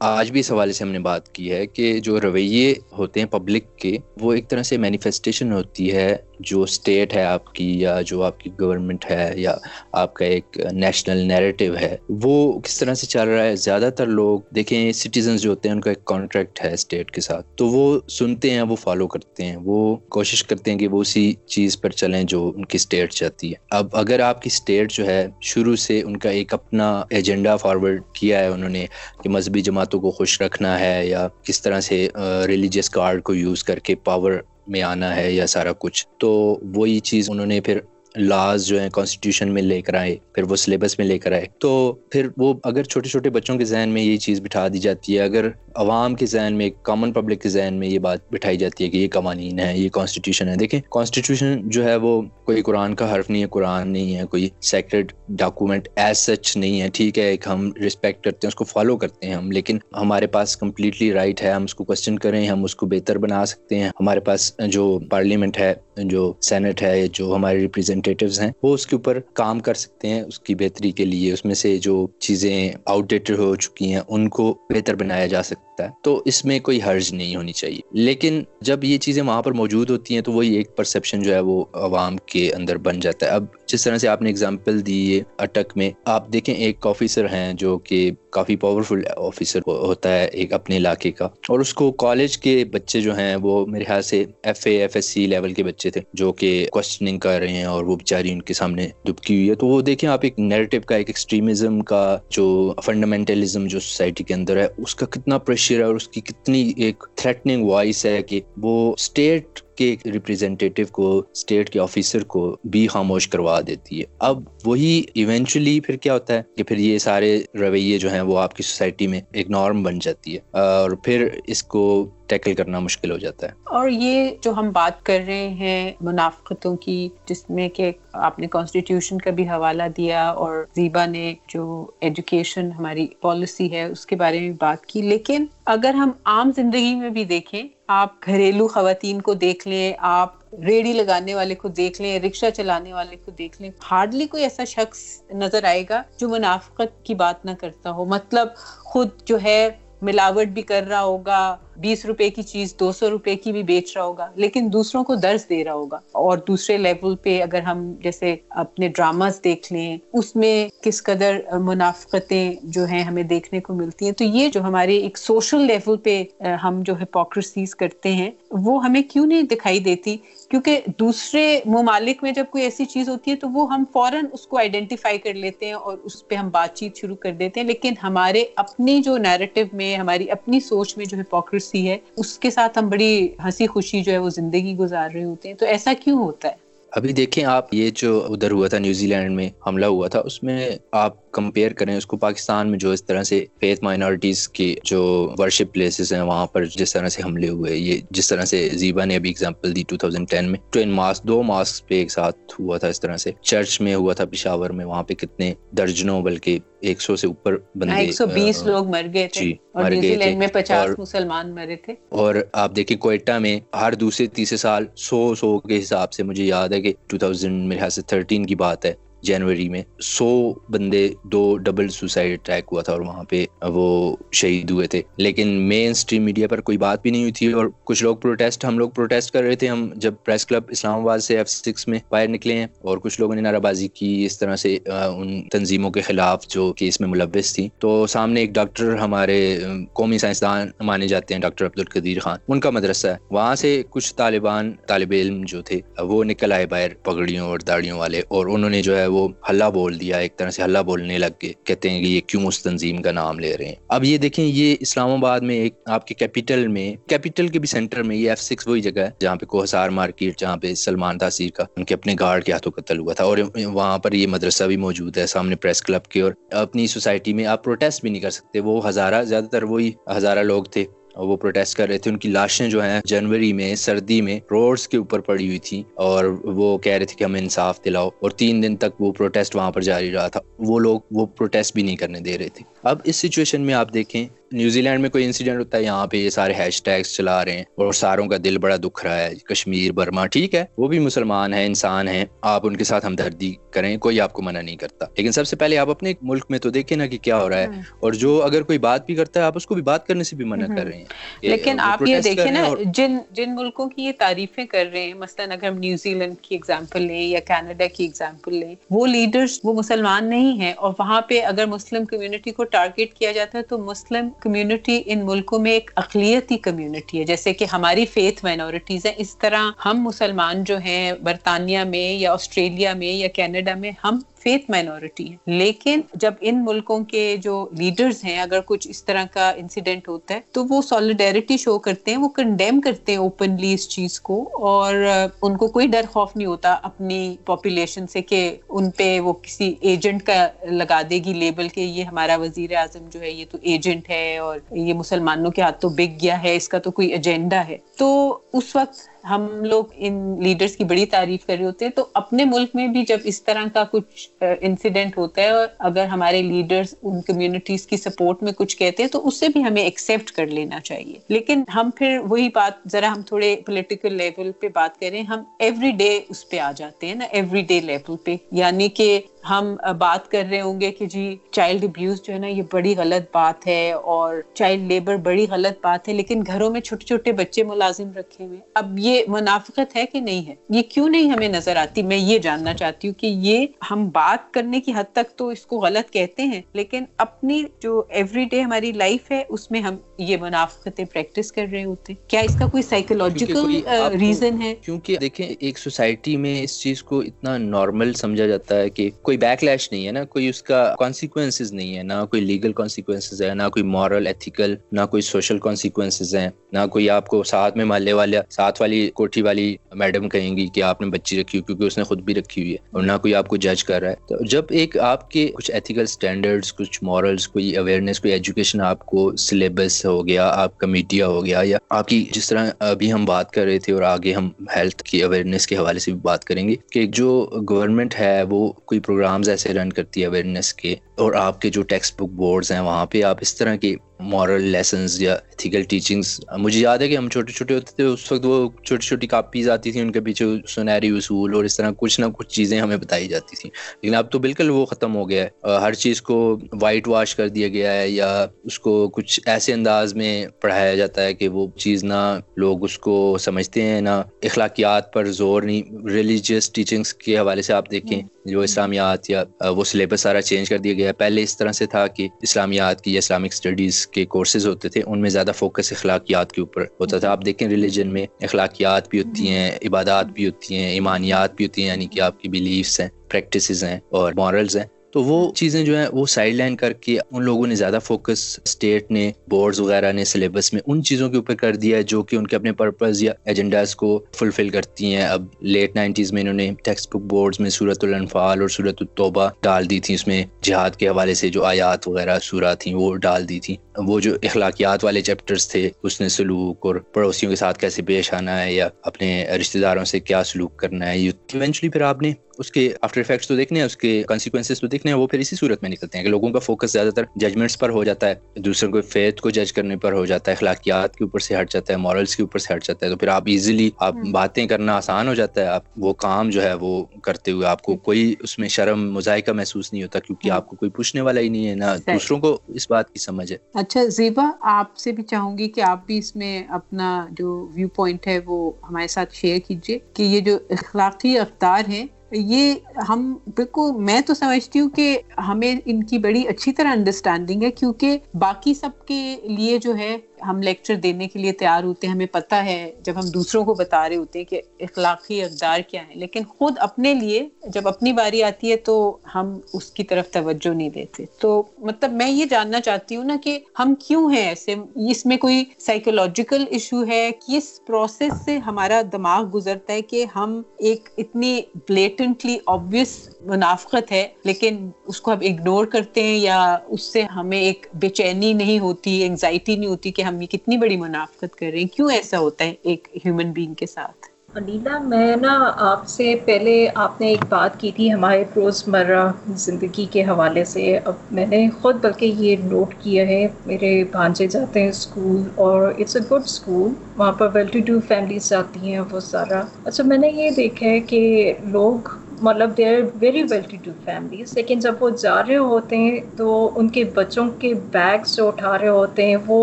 آج بھی اس حوالے سے ہم نے بات کی ہے کہ جو رویے ہوتے ہیں پبلک کے، وہ ایک طرح سے مینیفیسٹیشن ہوتی ہے۔ جو اسٹیٹ ہے آپ کی یا جو آپ کی گورنمنٹ ہے یا آپ کا ایک نیشنل نیریٹو ہے، وہ کس طرح سے چل رہا ہے؟ زیادہ تر لوگ دیکھیں سٹیزنز جو ہوتے ہیں، ان کا ایک کانٹریکٹ ہے اسٹیٹ کے ساتھ۔ تو وہ سنتے ہیں، وہ فالو کرتے ہیں۔ وہ کوشش کرتے ہیں کہ وہ اسی چیز پر چلیں جو ان کی اسٹیٹ چاہتی ہے۔ اب اگر آپ کی اسٹیٹ جو ہے، شروع سے ان کا ایک اپنا ایجنڈا فارورڈ کیا ہے انہوں نے کہ مذہبی جماعتوں کو خوش رکھنا ہے یا کس طرح سے ریلیجیس کارڈ کو یوز کر کے پاور میں آنا ہے یا سارا کچھ تو وہی چیز انہوں نے پھر لاز جو ہیں کانسٹیٹیوشن میں لے کر آئے، پھر وہ سلیبس میں لے کر آئے۔ تو پھر وہ اگر چھوٹے چھوٹے بچوں کے ذہن میں یہ چیز بٹھا دی جاتی ہے، اگر عوام کے ذہن میں کامن پبلک کے ذہن میں یہ بات بٹھائی جاتی ہے کہ یہ قوانین ہے یہ کانسٹیٹیوشن ہے دیکھیں کانسٹیٹیوشن جو ہے وہ کوئی قرآن کا حرف نہیں ہے، قرآن نہیں ہے، کوئی سیکرڈ ڈاکومنٹ ایز سچ نہیں ہے۔ ٹھیک ہے، ایک ہم رسپیکٹ کرتے ہیں، اس کو فالو کرتے ہیں ہم، لیکن ہمارے پاس کمپلیٹلی رائٹ ہے۔ ہم اس کو کوشچن کریں، ہم اس کو بہتر بنا سکتے ہیں۔ ہمارے پاس جو پارلیمنٹ ہے، جو سینٹ ہے، جو ہمارے ریپرزینٹ ریپرزینٹیوز ہیں، وہ اس کے اوپر کام کر سکتے ہیں اس کی بہتری کے لیے، اس میں سے جو چیزیں آؤٹ ڈیٹر ہو چکی ہیں، ان کو بہتر بنایا جا سکتا ہے۔ تو اس میں کوئی حرج نہیں ہونی چاہیے۔ لیکن جب یہ چیزیں وہاں پر موجود ہوتی ہیں تو وہی ایک پرسپشن جو ہے وہ عوام کے اندر بن جاتا ہے۔ اب جس طرح سے آپ نے اگزامپل دی ہے اٹک میں، آپ دیکھیں ایک آفیسر ہیں جو کہ کافی پاورفل آفیسر ہوتا ہے ایک اپنے علاقے کا۔ اور اس کو کالج کے بچے جو ہیں، وہ میرے خیال سے F A F S C level کے بچے تھے، جو کہ کوشچننگ کر رہے ہیں اور وہ وہ بیچاری ان کے سامنے دبکی ہوئی ہے۔ تو وہ دیکھیں آپ ایک نیریٹو کا، ایک ایکسٹریمزم کا جو فنڈامنٹلزم جو سوسائٹی کے اندر ہے، اس کا کتنا پریشر ہے اور اس کی کتنی ایک تھریٹننگ وائس ہے کہ وہ اسٹیٹ کے ریپرزینٹیو کو اسٹیٹ کے آفیسر کو بھی خاموش کروا دیتی ہے۔ اب وہی ایونچولی پھر کیا ہوتا ہے کہ پھر یہ سارے رویے جو ہیں وہ آپ کی سوسائٹی میں ایک نارم بن جاتی ہے، اور پھر اس کو ٹیکل کرنا مشکل ہو جاتا ہے۔ اور یہ جو ہم بات کر رہے ہیں منافقتوں کی، جس میں کہ آپ نے کانسٹیٹیوشن کا بھی حوالہ دیا اور زیبا نے جو ایجوکیشن ہماری پالیسی ہے اس کے بارے میں بات کی، لیکن اگر ہم عام زندگی میں بھی دیکھیں، آپ گھریلو خواتین کو دیکھ لیں، آپ ریڑی لگانے والے کو دیکھ لیں رکشا چلانے والے کو دیکھ لیں۔ ہارڈلی کوئی ایسا شخص نظر آئے گا جو منافقت کی بات نہ کرتا ہو۔ مطلب خود جو ہے ملاوٹ بھی کر رہا ہوگا، بیس روپے کی چیز دو سو روپے کی بھی بیچ رہا ہوگا، لیکن دوسروں کو درس دے رہا ہوگا۔ اور دوسرے لیول پہ اگر ہم جیسے اپنے ڈراماز دیکھ لیں، اس میں کس قدر منافقتیں جو ہیں ہمیں دیکھنے کو ملتی ہیں۔ تو یہ جو ہمارے ایک سوشل لیول پہ ہم جو ہپوکریسیز کرتے ہیں، وہ ہمیں کیوں نہیں دکھائی دیتی؟ کیونکہ دوسرے ممالک میں جب کوئی ایسی چیز ہوتی ہے تو وہ ہم فوراً اس کو آئیڈینٹیفائی کر لیتے ہیں اور اس پہ ہم بات چیت شروع کر دیتے ہیں، لیکن ہمارے اپنی جو نیریٹو میں، ہماری اپنی سوچ میں جو ہپوکریسی ہے، اس کے ساتھ ہم بڑی ہنسی خوشی جو ہے وہ زندگی گزار رہے ہوتے ہیں۔ تو ایسا کیوں ہوتا ہے؟ ابھی دیکھیں آپ یہ جو ادھر ہوا تھا نیوزی لینڈ میں حملہ ہوا تھا، اس میں آپ کمپیئر کریں اس کو پاکستان میں جو اس طرح سے فیتھ مائنورٹیز کی جو ورشپ پلیسز ہیں وہاں پر جس طرح سے حملے ہوئے یہ جس طرح سے زیبا نے ابھی اگزامپل دی 2010 میں۔ ٹوین ماسک دو ماسک پہ ایک ساتھ ہوا تھا اس طرح سے۔ چرچ میں ہوا تھا پشاور میں وہاں پہ کتنے درجنوں بلکہ ایک سو سے اوپر بندے ایک سو بیس لوگ مر گئے تھے۔ جی اور نیوزی لینڈ میں پچاس مسلمان مرے تھے۔ اور آپ دیکھیں کوئٹہ میں ہر دوسرے تیسرے سال سو سو کے حساب سے مجھے یاد ہے کہ ٹو تھاؤزینڈ میرے خیال سے تھرٹین کی بات ہے۔ جنوری میں۔ سو بندے دو ڈبل سوسائڈ اٹیک ہوا تھا اور وہاں پہ وہ شہید ہوئے تھے۔ لیکن مین اسٹریم میڈیا پر کوئی بات بھی نہیں ہوئی تھی اور کچھ لوگ پروٹیسٹ ہم لوگ پروٹیسٹ کر رہے تھے۔ ہم جب پریس کلب اسلام آباد سے ایف سکس میں باہر نکلے ہیں اور کچھ لوگوں نے نعرہ بازی کی اس طرح سے ان تنظیموں کے خلاف جو کہ اس میں ملوث تھی تو سامنے ایک ڈاکٹر ہمارے قومی سائنسدان مانے جاتے ہیں ڈاکٹر عبد القدیر خان۔ ان کا مدرسہ ہے۔ وہاں سے کچھ طالبان، طالب علم جو تھے، وہ نکل آئے باہر پگڑیوں اور داڑیوں والے اور انہوں نے جو ہے وہ ہلا بول دیا، ایک طرح سے ہلا بولنے لگ گئے، کہتے ہیں کہ یہ کیوں اس تنظیم کا نام لے رہے ہیں؟ اب یہ دیکھیں، یہ اسلام آباد میں ایک، آپ کے کیپیٹل میں، کیپیٹل کے بھی سینٹر میں، یہ ایف سکس وہی جگہ ہے جہاں پہ کوہسار مارکیٹ، جہاں پہ سلمان تاثیر کا، ان کے اپنے گارڈ کے ہاتھوں قتل ہوا تھا اور وہاں پر یہ مدرسہ بھی موجود ہے سامنے پریس کلب کے اور اپنی سوسائٹی میں آپ پروٹیسٹ بھی نہیں کر سکتے، وہ ہزارہ، زیادہ تر وہی ہزارہ لوگ تھے۔ وہ پروٹیسٹ کر رہے تھے، ان کی لاشیں جو ہیں جنوری میں، سردی میں روڈز کے اوپر پڑی ہوئی تھی اور وہ کہہ رہے تھے کہ ہمیں انصاف دلاؤ اور تین دن تک وہ پروٹیسٹ وہاں پر جاری رہا تھا۔ وہ لوگ وہ پروٹیسٹ بھی نہیں کرنے دے رہے تھے۔ اب اس سچویشن میں آپ دیکھیں نیوزی لینڈ میں کوئی انسیڈنٹ ہوتا ہے؟ یہاں پہ یہ سارے ہیش ٹیگس چلا رہے ہیں اور ساروں کا دل بڑا دکھ رہا ہے۔ کشمیر برما ٹھیک ہے؟ وہ بھی مسلمان ہیں انسان ہیں۔ آپ ان کے ساتھ ہمدردی کریں کوئی آپ کو منع نہیں کرتا۔ لیکن سب سے پہلے آپ اپنے ملک میں تو دیکھیں نا کہ کیا ہو رہا ہے۔ اور جو اگر کوئی بات بھی کرتا ہے آپ اس کو بھی بات کرنے سے بھی منع کر رہے ہیں۔ لیکن آپ یہ دیکھیں نا جن جن ملکوں کی یہ تعریفیں کر رہے ہیں مثلاً اگر ہم نیوزی لینڈ کی ایگزامپل لیں یا کینیڈا کی ایگزامپل لیں وہ لیڈرز وہ مسلمان نہیں ہیں۔ اور وہاں پہ اگر مسلم کمیونٹی کو ٹارگیٹ کیا جاتا ہے تو مسلم کمیونٹی ان ملکوں میں ایک اقلیتی کمیونٹی ہے جیسے کہ ہماری فیتھ مائنورٹیز ہیں اس طرح ہم مسلمان جو ہیں برطانیہ میں یا آسٹریلیا میں یا کینیڈا میں ہم فیتھ مائنورٹی ہے لیکن جب ان ملکوں کے جو لیڈرز ہیں، اگر کچھ اس طرح کا انسیڈنٹ ہوتا ہے، تو وہ سالیڈیرٹی شو کرتے ہیں، وہ کنڈیم کرتے ہیں اوپنلی اس چیز کو۔ اور ان کو کوئی ڈر خوف نہیں ہوتا اپنی پاپولیشن سے کہ ان پہ وہ کسی ایجنٹ کا لگا دے گی لیبل کہ یہ ہمارا وزیر اعظم جو ہے، یہ تو ایجنٹ ہے اور یہ مسلمانوں کے ہاتھ تو بک گیا ہے، اس کا تو کوئی ایجنڈا ہے۔ تو اس وقت ہم لوگ ان لیڈرز کی بڑی تعریف کر رہے ہوتے ہیں، تو اپنے ملک میں بھی جب اس طرح کا کچھ انسیڈنٹ ہوتا ہے اور اگر ہمارے لیڈرز ان کمیونٹیز کی سپورٹ میں کچھ کہتے ہیں، تو اس سے بھی ہمیں ایکسیپٹ کر لینا چاہیے۔ لیکن ہم پھر وہی بات، ذرا ہم تھوڑے پولیٹیکل لیول پہ بات کریں، ہم ایوری ڈے اس پہ آ جاتے ہیں نا ایوری ڈے لیول پہ۔ یعنی کہ ہم بات کر رہے ہوں گے کہ جی چائلڈ ابیوز جو ہے نا، یہ بڑی غلط بات ہے اور چائلڈ لیبر بڑی غلط بات ہے، لیکن گھروں میں چھوٹے چھوٹے بچے ملازم رکھے ہوئے۔ اب یہ منافقت ہے کہ نہیں ہے؟ یہ کیوں نہیں ہمیں نظر آتی؟ میں یہ جاننا چاہتی ہوں کہ یہ ہم بات کرنے کی حد تک تو اس کو غلط کہتے ہیں، لیکن اپنی جو ایوری ڈے ہماری لائف ہے، اس میں ہم یہ منافقتیں پریکٹس کر رہے ہوتے ہیں؟ کیا اس کا کوئی سائیکولوجیکل ریزن ہے؟ کیونکہ دیکھیں ایک سوسائٹی میں اس چیز کو اتنا نارمل سمجھا جاتا ہے کہ کوئی بیک لیش نہیں ہے نا کوئی اس کا کانسیکوینس نہیں ہے نہ کوئی لیگل کانسیکوینس ہے نہ کوئی مورل ایتھیکل نہ کوئی سوشل کانسیکوینس ہیں۔ نہ کوئی آپ کو ساتھ میں محلے والے ساتھ والی کوٹھی والی میڈم کہیں گی کہ آپ نے بچی رکھی ہوئی کیونکہ اس نے خود بھی رکھی ہوئی ہے اور نہ کوئی آپ کو جج کر رہا ہے۔ تو جب ایک آپ کے کچھ ایتھیکل اسٹینڈرڈس کچھ مورلس کوئی اویئرنیس کوئی ایجوکیشن آپ کو سلیبس ہو گیا، آپ کا میڈیا ہو گیا، یا آپ کی جس طرح ابھی ہم بات کر رہے تھے اور آگے ہم ہیلتھ کی اویئرنیس کے حوالے سے بھی بات کریں گے کہ جو گورنمنٹ ہے وہ کوئی پروگرامز ایسے رن کرتی ہے اویئرنیس کے۔ اور آپ کے جو ٹیکسٹ بک بورڈز ہیں وہاں پہ آپ اس طرح کی مورل لیسنز یا ایتھیکل ٹیچنگس مجھے یاد ہے کہ ہم چھوٹے چھوٹے ہوتے تھے اس وقت وہ چھوٹی چھوٹی کاپیز آتی تھیں ان کے پیچھے سنہری اصول اور اس طرح کچھ نہ کچھ چیزیں ہمیں بتائی جاتی تھیں۔ لیکن اب تو بالکل وہ ختم ہو گیا ہے۔ ہر چیز کو وائٹ واش کر دیا گیا ہے یا اس کو کچھ ایسے انداز میں پڑھایا جاتا ہے کہ وہ چیز نہ لوگ اس کو سمجھتے ہیں نہ اخلاقیات پر زور نہیں ریلیجیس ٹیچنگس کے حوالے سے آپ دیکھیں جو اسلامیات یا وہ سلیبس سارا چینج کر دیا گیا ہے۔ پہلے اس طرح سے تھا کہ اسلامیات کی یا اسلامک اسٹڈیز کے کورسز ہوتے تھے، ان میں زیادہ فوکس اخلاقیات کے اوپر ہوتا تھا۔ آپ دیکھیں ریلیجن میں اخلاقیات بھی ہوتی ہیں، عبادات بھی ہوتی ہیں، ایمانیات بھی ہوتی ہیں یعنی کہ آپ کی بلیفس ہیں پریکٹسز ہیں اور مورلز ہیں۔ تو وہ چیزیں جو ہیں وہ سائڈ لائن کر کے ان لوگوں نے زیادہ فوکس اسٹیٹ نے بورڈز وغیرہ نے سلیبس میں ان چیزوں کے اوپر کر دیا ہے جو کہ ان کے اپنے پرپز یا ایجنڈاز کو فلفل کرتی ہیں۔ اب لیٹ نائنٹیز میں انہوں نے ٹیکسٹ بک بورڈز میں صورت الانفال اور صورت الطبہ ڈال دی تھی اس میں جہاد کے حوالے سے جو آیات وغیرہ صورت تھیں وہ ڈال دی تھیں۔ وہ جو اخلاقیات والے چیپٹرز تھے اس نے سلوک اور پڑوسیوں کے ساتھ کیسے پیش آنا ہے یا اپنے رشتہ داروں سے کیا سلوک کرنا ہے ایونچولی پھر آپ نے اس کے آفٹر افیکٹس تو دیکھنے ہیں اس کے کانسیکوینسز تو دیکھنے ہیں وہ پھر اسی صورت میں نکلتے ہیں کہ لوگوں کا فوکس زیادہ تر ججمنٹس پر ہو جاتا ہے دوسروں کو فیتھ کو جج کرنے پر ہو جاتا ہے اخلاقیات کے اوپر سے ہٹ جاتا ہے مورلس کے اوپر سے ہٹ جاتا ہے تو پھر آپ ایزیلی آپ باتیں کرنا آسان ہو جاتا ہے آپ وہ کام جو ہے وہ کرتے ہوئے آپ کو کوئی اس میں شرم مذائقہ محسوس نہیں ہوتا کیونکہ آپ کو کوئی پوچھنے والا ہی نہیں ہے نہ دوسروں کو اس بات کی سمجھ ہے۔ اچھا زیبا، آپ سے بھی چاہوں گی کہ آپ بھی اس میں اپنا جو ویو پوائنٹ ہے وہ ہمارے ساتھ شیئر کیجیے کہ یہ جو اخلاقی اقدار ہیں، یہ ہم بالکل، میں تو سمجھتی ہوں کہ ہمیں ان کی بڑی اچھی طرح انڈرسٹینڈنگ ہے کیونکہ باقی سب کے لیے جو ہے ہم لیکچر دینے کے لیے تیار ہوتے ہیں، ہمیں پتہ ہے جب ہم دوسروں کو بتا رہے ہوتے ہیں کہ اخلاقی اقدار کیا ہے لیکن خود اپنے لیے جب اپنی باری آتی ہے تو ہم اس کی طرف توجہ نہیں دیتے۔ تو مطلب میں یہ جاننا چاہتی ہوں نا کہ ہم کیوں ہیں ایسے؟ اس میں کوئی سائیکولوجیکل ایشو ہے؟ کس پروسیس سے ہمارا دماغ گزرتا ہے کہ ہم ایک اتنی بلیٹنٹلی آبویس منافقت ہے، لیکن اس کو ہم اگنور کرتے ہیں یا اس سے ہمیں ایک بے چینی نہیں ہوتی انگزائٹی نہیں ہوتی کہ ہم ہم یہ کتنی بڑی منافقت کر رہے ہیں؟ کیوں ایسا ہوتا ہے ایک ہیومن بینگ کے ساتھ؟ انیلا میں نا آپ سے پہلے آپ نے ایک بات کی تھی ہمارے روز مرہ زندگی کے حوالے سے۔ اب میں نے خود بلکہ یہ نوٹ کیا ہے، میرے بھانجے جاتے ہیں اسکول اور اٹس اے گڈ اسکول وہاں پر ویل ٹو ڈو فیملیز جاتی ہیں وہ سارا۔ اچھا میں نے یہ دیکھا ہے کہ لوگ مطلب they are very well to do families لیکن جب وہ جا رہے ہوتے ہیں تو ان کے بچوں کے بیگس جو اٹھا رہے ہوتے ہیں وہ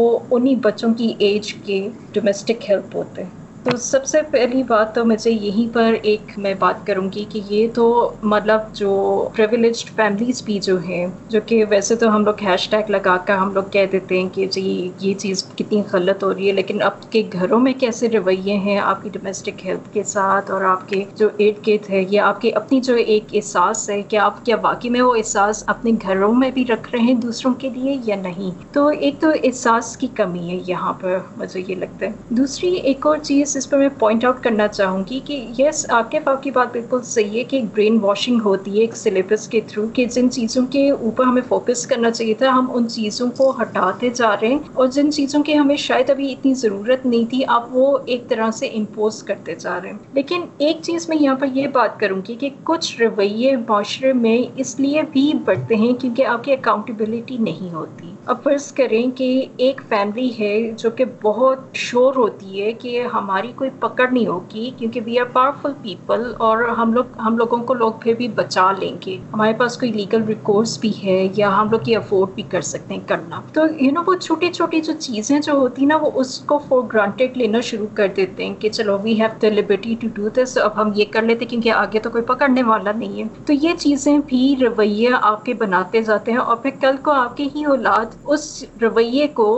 انہیں بچوں کی ایج کے ڈومیسٹک ہیلپ ہوتے ہیں۔ تو سب سے پہلی بات تو مجھے یہیں پر ایک میں بات کروں گی کہ یہ تو مطلب جو پریولیجڈ فیملیز بھی جو ہیں، جو کہ ویسے تو ہم لوگ ہیش ٹیگ لگا کر ہم لوگ کہہ دیتے ہیں کہ جی یہ چیز کتنی غلط ہو رہی ہے، لیکن آپ کے گھروں میں کیسے رویے ہیں؟ آپ کی ڈومیسٹک ہیلتھ کے ساتھ اور آپ کے جو ارد گرد ہے، یا آپ کے اپنی جو ایک احساس ہے کہ آپ کیا واقعی میں وہ احساس اپنے گھروں میں بھی رکھ رہے ہیں دوسروں کے لیے یا نہیں؟ تو ایک تو احساس کی کمی ہے یہاں پر مجھے یہ لگتا ہے۔ دوسری ایک اور چیز اس پر میں پوائنٹ آؤٹ کرنا چاہوں گی کہ یس آپ کے آپ کی بات بالکل صحیح ہے کہ ایک برین واشنگ ہوتی ہے ایک سلیبس کے تھرو کہ جن چیزوں کے اوپر ہمیں فوکس کرنا چاہیے تھا، ہم ان چیزوں کو ہٹاتے جا رہے ہیں اور جن چیزوں کی ہمیں شاید ابھی اتنی ضرورت نہیں تھی آپ وہ ایک طرح سے امپوز کرتے جا رہے ہیں۔ لیکن ایک چیز میں یہاں پر یہ بات کروں گی کہ کچھ رویے معاشرے میں اس لیے بھی بڑھتے ہیں کیونکہ آپ کی اکاؤنٹیبلٹی نہیں ہوتی۔ اب فرض کریں کہ ایک فیملی ہے جو کہ بہت شور ہوتی ہے کہ ہماری کوئی پکڑ نہیں ہوگی کیونکہ وی آر پاورفل پیپل اور ہم لوگ ہم لوگوں کو لوگ پھر بھی بچا لیں گے۔ ہمارے پاس کوئی لیگل ریکورس بھی ہے یا ہم لوگ یہ افورڈ بھی کر سکتے ہیں کرنا۔ تو یو نو وہ چھوٹی چھوٹی جو چیزیں جو ہوتی نا، وہ اس کو فور گرانٹیڈ لینا شروع کر دیتے ہیں کہ چلو we have the liberty to do this اب ہم یہ کر لیتے کیونکہ آگے تو کوئی پکڑنے والا نہیں ہے۔ تو یہ چیزیں بھی رویے آپ کے بناتے جاتے ہیں اور پھر کل کو آپ کے ہی اولاد اس رویے کو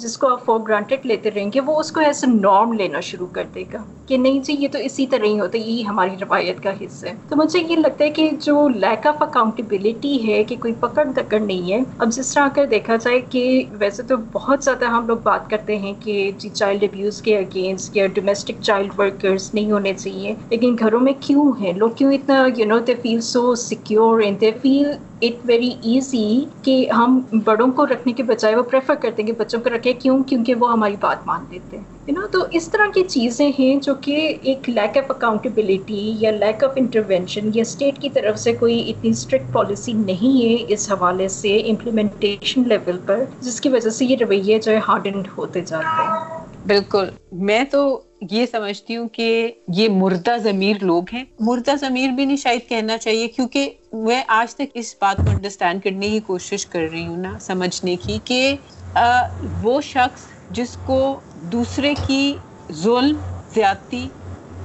جس کو آپ فور گرانٹیڈ لیتے رہیں گے، وہ اس کو ایز اے نارم لینا شروع کر دے گا۔ کہ نہیں جی یہ تو اسی طرح ہی ہوتا ہے، یہی ہماری روایت کا حصہ ہے۔ تو مجھے یہ لگتا ہے کہ جو لیک آف اکاؤنٹیبلٹی ہے کہ کوئی پکڑ دکڑ نہیں ہے، اب جس طرح اگر دیکھا جائے کہ ویسے تو بہت زیادہ ہم لوگ بات کرتے ہیں کہ جی چائلڈ ابیوز کے اگینسٹ یا ڈومیسٹک چائلڈ ورکرز نہیں ہونے چاہیے۔ لیکن گھروں میں کیوں ہیں؟ لوگ کیوں اتنا you know they feel so secure and they feel it very easy کہ ہم بڑوں کو رکھنے کے بجائے وہ پریفر کرتے ہیں کہ بچوں کو رکھے کیوں؟ کیونکہ وہ ہماری بات مان دیتے ہیں۔ یو نو تو اس طرح کی چیزیں ہیں جو کہ ایک لیک آف اکاؤنٹیبلٹی یا لیک آف انٹروینشن یا اسٹیٹ کی طرف سے کوئی اتنی اسٹرکٹ پالیسی نہیں ہے اس حوالے سے امپلیمنٹیشن لیول پر، جس کی وجہ سے یہ رویے جو ہے ہارڈ اینڈ ہوتے جاتے ہیں۔ بالکل۔ میں تو یہ سمجھتی ہوں کہ یہ مردہ ضمیر لوگ ہیں۔ مردہ ضمیر بھی نہیں شاید کہنا چاہیے، کیونکہ میں آج تک اس بات کو انڈرسٹینڈ کرنے کی کوشش کر رہی ہوں نا، سمجھنے کی کہ وہ شخص جس کو دوسرے کی ظلم زیادتی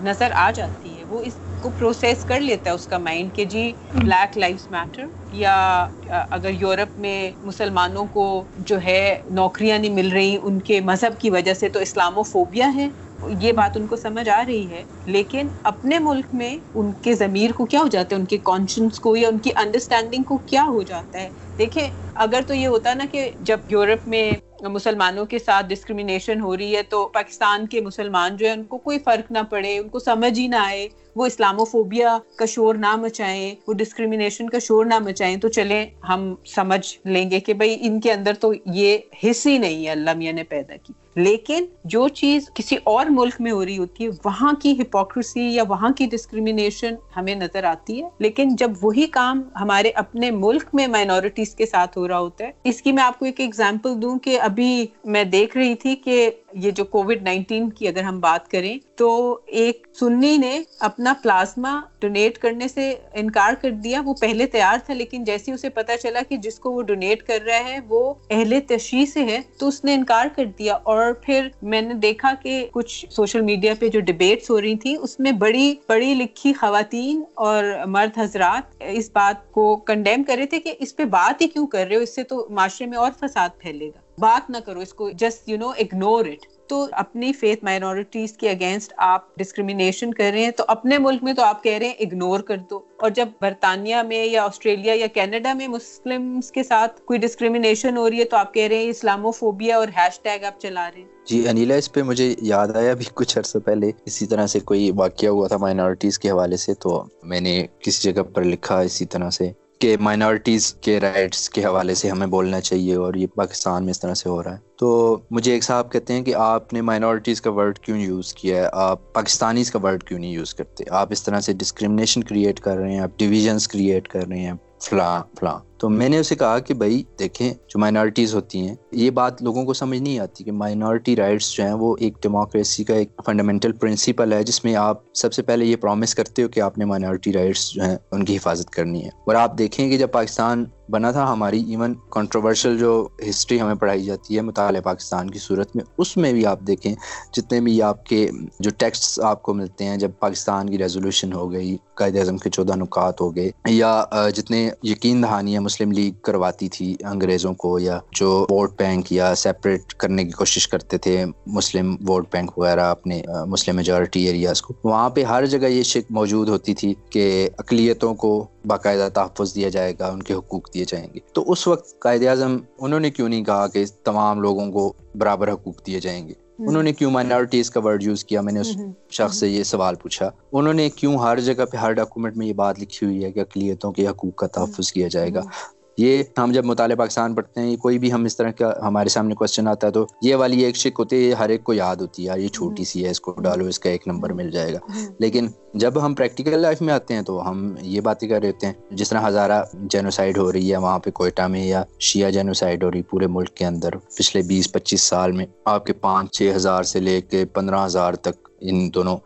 نظر آ جاتی ہے۔ وہ اس کو پروسیس کر لیتا ہے اس کا مائنڈ کہ جی بلیک لائف میٹر یا اگر یورپ میں مسلمانوں کو جو ہے نوکریاں نہیں مل رہی، ان کے مذہب کی وجہ سے تو اسلام و فوبیا ہے۔ یہ بات ان کو سمجھ آ رہی ہے۔ لیکن اپنے ملک میں ان کے ضمیر کو کیا ہو جاتا ہے؟ ان کے کانشنس کو یا ان کی انڈرسٹینڈنگ کو کیا ہو جاتا ہے؟ دیکھیں، اگر تو یہ ہوتا نا کہ جب یورپ میں مسلمانوں کے ساتھ ڈسکریمنیشن ہو رہی ہے تو پاکستان کے مسلمان جو ہے ان کو کوئی فرق نہ پڑے، ان کو سمجھ ہی نہ آئے۔ وہ اسلامو فوبیا کا شور نہ مچائیں، وہ ڈسکریمنیشن کا شور نہ مچائیں تو چلیں ہم سمجھ لیں گے کہ بھائی ان کے اندر تو یہ حص ہی نہیں ہے اللہ میاں نے پیدا کی۔ لیکن جو چیز کسی اور ملک میں ہو رہی ہوتی ہے، وہاں کی ہپوکریسی یا وہاں کی ڈسکریمنیشن ہمیں نظر آتی ہے۔ لیکن جب وہی کام ہمارے اپنے ملک میں مائنورٹیز کے ساتھ ہو رہا ہوتا ہے، اس کی میں آپ کو ایک ایگزامپل دوں کہ ابھی میں دیکھ رہی تھی کہ یہ جو کووڈ نائنٹین کی اگر ہم بات کریں، تو ایک سنی نے اپنا پلازما ڈونیٹ کرنے سے انکار کر دیا۔ وہ پہلے تیار تھا، لیکن جیسے اسے پتا چلا کہ جس کو وہ ڈونیٹ کر رہا ہے، وہ اہل تشریح سے ہے، تو اس نے انکار کر دیا۔ اور پھر میں نے دیکھا کہ کچھ سوشل میڈیا پہ جو ڈبیٹس ہو رہی تھی، اس میں بڑی پڑھی لکھی خواتین اور مرد حضرات اس بات کو کنڈیم کر رہے تھے کہ اس پہ بات ہی کیوں کر رہے ہو؟ اس سے تو معاشرے میں اور فساد پھیلے گا۔ بات نہ کرو، اس کو just you know ignore it تو اپنی فیتھ مائنورٹیز کے اگینسٹ آپ ڈسکریمنیشن کر رہے ہیں، تو اپنے ملک میں تو آپ کہہ رہے ہیں اگنور کر دو۔ اور جب برطانیہ میں یا آسٹریلیا یا کینیڈا میں مسلم کے ساتھ کوئی ڈسکریمنیشن ہو رہی ہے، تو آپ کہہ رہے ہیں اسلامو فوبیا اور ہیش ٹیگ آپ چلا رہے ہیں۔ جی انیلا، اس پہ مجھے یاد آیا بھی کچھ عرصہ پہلے، اسی طرح سے کوئی واقعہ ہوا تھا مائنورٹیز کے حوالے سے، تو میں نے کسی جگہ پر لکھا اسی طرح سے۔ کہ مائنورٹیز کے رائٹس کے حوالے سے ہمیں بولنا چاہیے اور یہ پاکستان میں اس طرح سے ہو رہا ہے۔ تو مجھے ایک صاحب کہتے ہیں کہ آپ نے مائنورٹیز کا ورڈ کیوں یوز کیا ہے؟ آپ پاکستانیز کا ورڈ کیوں نہیں یوز کرتے؟ آپ اس طرح سے ڈسکرمنیشن کریٹ کر رہے ہیں، آپ ڈویژنس کریٹ کر رہے ہیں، فلاں فلاں۔ تو میں نے اسے کہا کہ بھائی دیکھیں جو مائنورٹیز ہوتی ہیں، یہ بات لوگوں کو سمجھ نہیں آتی کہ مائنورٹی رائٹس جو ہیں وہ ایک ڈیموکریسی کا ایک فنڈامنٹل پرنسپل ہے، جس میں آپ سب سے پہلے یہ پرومس کرتے ہو کہ آپ نے مائنورٹی رائٹس جو ہیں ان کی حفاظت کرنی ہے۔ اور آپ دیکھیں کہ جب پاکستان بنا تھا ہماری ایون کنٹروورشل جو ہسٹری ہمیں پڑھائی جاتی ہے مطالعہ پاکستان کی صورت میں، اس میں بھی آپ دیکھیں جتنے بھی آپ کے جو ٹیکسٹ آپ کو ملتے ہیں، جب پاکستان کی ریزولوشن ہو گئی، قائد اعظم کے چودہ نکات ہو گئے، یا جتنے یقین دہانیاں مسلم لیگ کرواتی تھی انگریزوں کو یا جو ووٹ بینک یا سیپریٹ کرنے کی کوشش کرتے تھے مسلم ووٹ بینک وغیرہ اپنے مسلم میجورٹی ایریاز کو۔ وہاں پہ ہر جگہ یہ شک موجود ہوتی تھی کہ اقلیتوں کو باقاعدہ تحفظ دیا جائے گا، ان کے حقوق دیے جائیں گے۔ تو اس وقت قائد اعظم انہوں نے کیوں نہیں کہا کہ تمام لوگوں کو برابر حقوق دیے جائیں گے؟ انہوں نے کیوں مائنورٹیز کا ورڈ یوز کیا؟ میں نے اس شخص سے یہ سوال پوچھا۔ انہوں نے کیوں ہر جگہ پہ ہر ڈاکومنٹ میں یہ بات لکھی ہوئی ہے کہ اقلیتوں کے حقوق کا تحفظ کیا جائے گا؟ یہ ہم جب مطالعہ پاکستان پڑھتے ہیں کوئی بھی ہم اس طرح کا ہمارے سامنے کوشچن آتا ہے تو یہ والی ایک شک ہوتی ہے ہر ایک کو یاد ہوتی ہے یہ چھوٹی سی ہے اس کو ڈالو اس کا ایک نمبر مل جائے گا۔ لیکن جب ہم پریکٹیکل لائف میں آتے ہیں تو ہم یہ باتیں کر رہے ہوتے ہیں جس طرح ہزارہ جینوسائڈ ہو رہی ہے وہاں پہ کوئٹہ میں یا شیعہ جینوسائڈ ہو رہی پورے ملک کے اندر پچھلے بیس پچیس سال میں آپ کے پانچ چھ ہزار سے لے کے پندرہ ہزار تک ان دونوں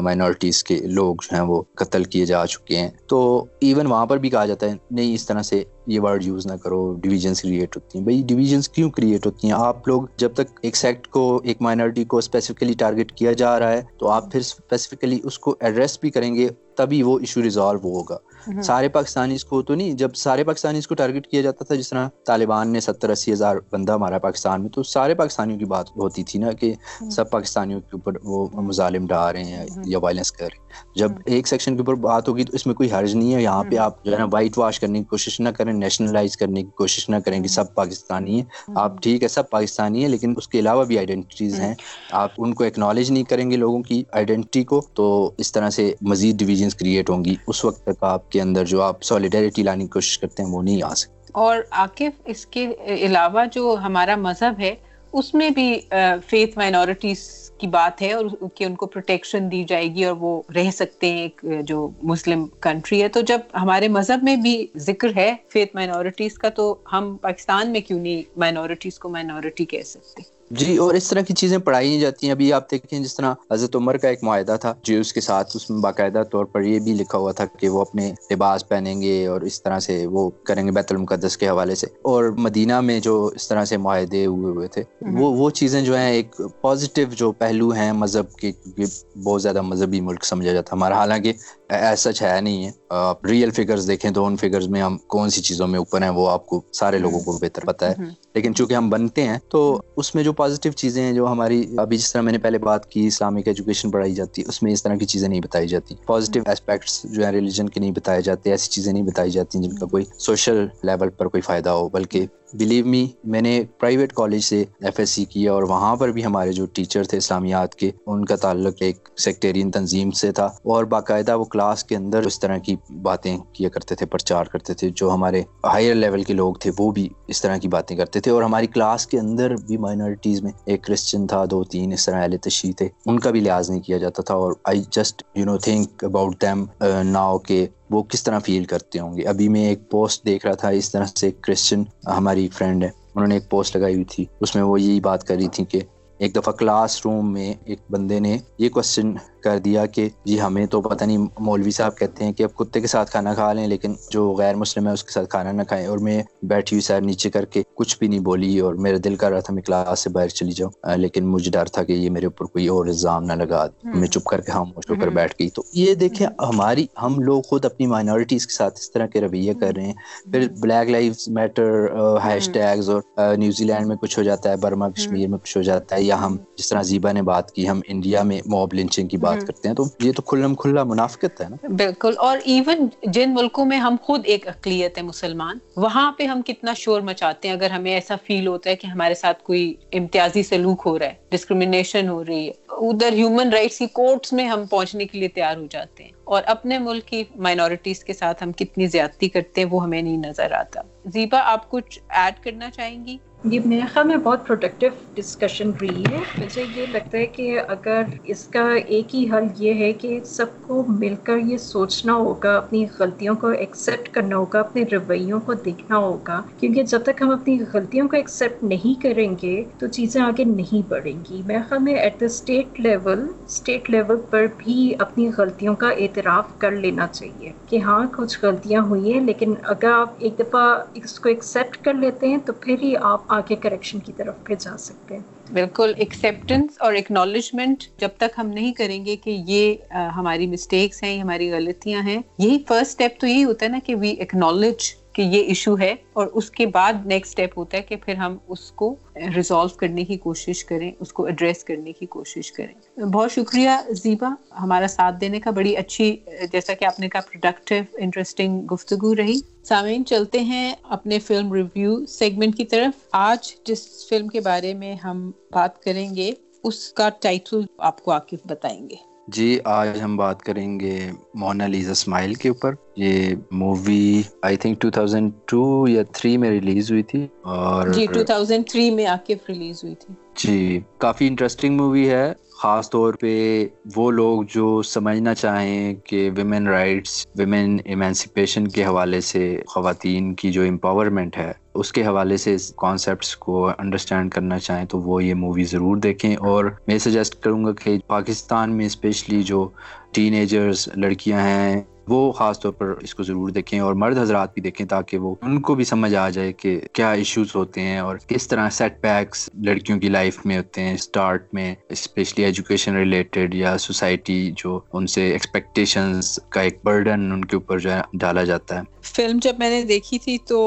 مائنورٹیز کے لوگ جو ہیں وہ قتل کیے جا چکے ہیں۔ تو ایون وہاں پر بھی کہا جاتا ہے، نہیں، اس طرح سے یہ ورڈ یوز نہ کرو ڈویژنس کریٹ ہوتی ہیں۔ بھائی ڈویژنس کیوں کریٹ ہوتی ہیں؟ آپ لوگ جب تک ایک سیکٹ کو، ایک مائنورٹی کو اسپیسیفکلی ٹارگیٹ کیا جا رہا ہے، تو آپ پھر اسپیسیفکلی اس کو ایڈریس بھی کریں گے، تبھی وہ ایشو ریزالو ہوگا۔ سارے پاکستانی کو تو نہیں جب سارے پاکستانی کو ٹارگیٹ کیا جاتا تھا جس طرح طالبان نے ستر اسی ہزار بندہ مارا پاکستان میں تو سارے پاکستانیوں کی بات ہوتی تھی نا کہ سب پاکستانیوں کے اوپر وہ مظالم ڈال رہے ہیں یا وائلنس کر رہے ہیں۔ جب ایک سیکشن کے اوپر بات ہوگی تو اس میں کوئی حرج نہیں ہے۔ یہاں پہ آپ جو ہے نا وائٹ واش کرنے کی کوشش نہ کریں نیشنلائز کرنے کی کوشش نہ کریں کہ سب پاکستانی ہیں۔ آپ ٹھیک ہے سب پاکستانی ہیں لیکن اس کے علاوہ بھی آئیڈینٹیز ہیں۔ آپ ان کو ایکنالج نہیں کریں گے لوگوں کی آئیڈینٹی کو تو اس طرح سے مزید ڈویژنس کریٹ ہوں گی۔ اس وقت تک آپ کے اندر جو آپ سالیڈیرٹی لانے کی کوشش کرتے ہیں، وہ نہیں آ سکتے۔ اور عاقف اس کے علاوہ جو ہمارا مذہب ہے، اس میں بھی فیتھ مائنورٹیز کی بات ہے اور کہ ان کو پروٹیکشن دی جائے گی اور وہ رہ سکتے ہیں ایک، جو مسلم کنٹری ہے۔ تو جب ہمارے مذہب میں بھی ذکر ہے فیتھ مائنورٹیز کا، تو ہم پاکستان میں کیوں نہیں مائنورٹیز کو مائنورٹی کہہ سکتے؟ جی اور اس طرح کی چیزیں پڑھائی نہیں جاتی ہیں۔ ابھی آپ دیکھیں جس طرح حضرت عمر کا ایک معاہدہ تھا جو اس کے ساتھ اس میں باقاعدہ طور پر یہ بھی لکھا ہوا تھا کہ وہ اپنے لباس پہنیں گے اور اس طرح سے وہ کریں گے بیت المقدس کے حوالے سے۔ اور مدینہ میں جو اس طرح سے معاہدے ہوئے ہوئے تھے وہ وہ چیزیں جو ہیں ایک پازیٹیو جو پہلو ہیں مذہب کے کیونکہ بہت زیادہ مذہبی ملک سمجھا جاتا ہمارا حالانکہ ایسا سچ ہے نہیں ہے۔ آپ ریئل فگرز دیکھیں تو ان فگرز میں ہم کون سی چیزوں میں اوپر ہیں وہ آپ کو سارے لوگوں کو بہتر پتہ ہے۔ لیکن چونکہ ہم بنتے ہیں تو اس میں جو پازیٹیو چیزیں ہیں جو ہماری، ابھی جس طرح میں نے پہلے بات کی اسلامک ایجوکیشن پڑھائی جاتی ہے اس میں اس طرح کی چیزیں نہیں بتائی جاتی۔ پازیٹیو اسپیکٹس جو ہیں ریلیجن کے نہیں بتائے جاتے، ایسی چیزیں نہیں بتائی جاتی جن کا کوئی سوشل لیول پر کوئی فائدہ ہو، بلکہ بلیو می میں نے پرائیویٹ کالج سے ایف ایس سی کیا اور وہاں پر بھی ہمارے جو ٹیچر تھے اسلامیات کے، ان کا تعلق ایک سیکٹرین تنظیم سے تھا اور باقاعدہ وہ کلاس کے اندر اس طرح کی باتیں کیا کرتے تھے، پرچار کرتے تھے۔ جو ہمارے ہائر لیول کے لوگ تھے، وہ بھی اس طرح کی باتیں کرتے تھے اور ہماری کلاس کے اندر بھی مائنورٹیز میں ایک کرسچن تھا، دو تین اس طرح اہل تشیح تھے۔ ان کا بھی لحاظ نہیں کیا جاتا تھا اور I just you know think about them now کہ وہ کس طرح فیل کرتے ہوں گے؟ ابھی میں ایک پوسٹ دیکھ رہا تھا، اس طرح سے کرسچن ہماری فرینڈ ہے، انہوں نے ایک پوسٹ لگائی ہوئی تھی، اس میں وہ یہی بات کر رہی تھی کہ ایک دفعہ کلاس روم میں ایک بندے نے یہ کوشچن کر دیا کہ جی ہمیں تو پتہ نہیں مولوی صاحب کہتے ہیں کہ اب کتے کے ساتھ کھانا کھا لیں لیکن جو غیر مسلم ہے اس کے ساتھ کھانا نہ کھائیں۔ اور میں بیٹھی ہوئی سیر نیچے کر کے کچھ بھی نہیں بولی اور میرا دل کر رہا تھا میں کلاس سے باہر چلی جاؤں لیکن مجھے ڈر تھا کہ یہ میرے اوپر کوئی اور الزام نہ لگا۔ میں چپ کر کے ہم ہو کر بیٹھ گئی۔ تو یہ دیکھیں ہماری ہم لوگ خود اپنی مائنورٹیز کے ساتھ اس طرح کے رویے کر رہے ہیں۔ پھر black life matter hash tags اور نیوزی لینڈ میں کچھ ہو جاتا ہے برما کشمیر میں کچھ ہو جاتا ہے یا ہم جس طرح زیبا نے بات کی ہم انڈیا میں موب لنچنگ کی بات کرتے ہیں تو یہ تو کھلم کھلا منافقت ہے نا۔ بالکل اور ایون جن ملکوں میں ہم خود ایک اقلیت ہے مسلمان وہاں پہ ہم کتنا شور مچاتے ہیں۔ اگر ہمیں ایسا فیل ہوتا ہے کہ ہمارے ساتھ کوئی امتیازی سلوک ہو رہا ہے ڈسکریمنیشن ہو رہی ہے ادھر ہیومن رائٹس کی کورٹس میں ہم پہنچنے کے لیے تیار ہو جاتے ہیں۔ اور اپنے ملک کی مائنورٹیز کے ساتھ ہم کتنی زیادتی کرتے ہیں وہ ہمیں نہیں نظر آتا۔ زیبا آپ کچھ ایڈ کرنا چاہیں گی؟ یہ میرے خیال میں بہت پروڈکٹیو ڈسکشن رہی ہے۔ مجھے یہ لگتا ہے کہ اگر اس کا ایک ہی حل یہ ہے کہ سب کو مل کر یہ سوچنا ہوگا، اپنی غلطیوں کو ایکسیپٹ کرنا ہوگا، اپنے رویوں کو دیکھنا ہوگا، کیونکہ جب تک ہم اپنی غلطیوں کو ایکسیپٹ نہیں کریں گے تو چیزیں آگے نہیں بڑھیں گی۔ میرے خیال میں at the state level state level پر بھی اپنی غلطیوں کا اعتراف کر لینا چاہیے کہ ہاں کچھ غلطیاں ہوئی ہیں، لیکن اگر آپ ایک دفعہ اس کو ایکسیپٹ کر لیتے ہیں تو پھر ہی آپ آگے کریکشن کی طرف پھر جا سکتے ہیں۔ بالکل ایکسیپٹنس اور اکنالجمنٹ جب تک ہم نہیں کریں گے کہ یہ ہماری مسٹیکس ہیں، ہماری غلطیاں ہیں، یہی فرسٹ اسٹیپ تو یہی ہوتا ہے نا کہ وی اکنالج کہ یہ ایشو ہے اور اس کے بعد نیکسٹ اسٹیپ ہوتا ہے کہ پھر ہم اس کو ریزالو کرنے کی کوشش کریں، اس کو ایڈریس کرنے کی کوشش کریں۔ بہت شکریہ زیبا۔ ہمارا ساتھ دینے کا بڑی اچھی، جیسا کہ آپ نے کہا پروڈکٹیو انٹرسٹنگ گفتگو رہی۔ سامعین، چلتے ہیں اپنے فلم ریویو سیگمنٹ کی طرف۔ آج جس فلم کے بارے میں ہم بات کریں گے، اس کا ٹائٹل آپ کو آکف بتائیں گے۔ جی آج ہم بات کریں گے مونا لیزا اسمائل کے اوپر۔ یہ مووی آئی تھنک 2002 یا 3 میں ریلیز ہوئی تھی اور جی 2003 میں آکف ریلیز ہوئی تھی۔ جی کافی انٹرسٹنگ مووی ہے۔ خاص طور پہ وہ لوگ جو سمجھنا چاہیں کہ ویمن رائٹس ویمن ایمینسیپیشن کے حوالے سے خواتین کی جو امپاورمنٹ ہے اس کے حوالے سے کانسیپٹس کو انڈرسٹینڈ کرنا چاہیں تو وہ یہ مووی ضرور دیکھیں۔ اور میں سجیسٹ کروں گا کہ پاکستان میں اسپیشلی جو ٹین ایجرز لڑکیاں ہیں وہ خاص طور پر اس کو ضرور دیکھیں اور مرد حضرات بھی دیکھیں تاکہ وہ ان کو بھی سمجھ آ جائے کہ کیا ایشوز ہوتے ہیں اور کس طرح سیٹ بیکس لڑکیوں کی لائف میں ہوتے ہیں اسٹارٹ میں اسپیشلی ایجوکیشن ریلیٹڈ یا سوسائٹی جو ان سے ایکسپیکٹیشنز کا ایک برڈن ان کے اوپر جو ہے ڈالا جاتا ہے۔ فلم جب میں نے دیکھی تھی تو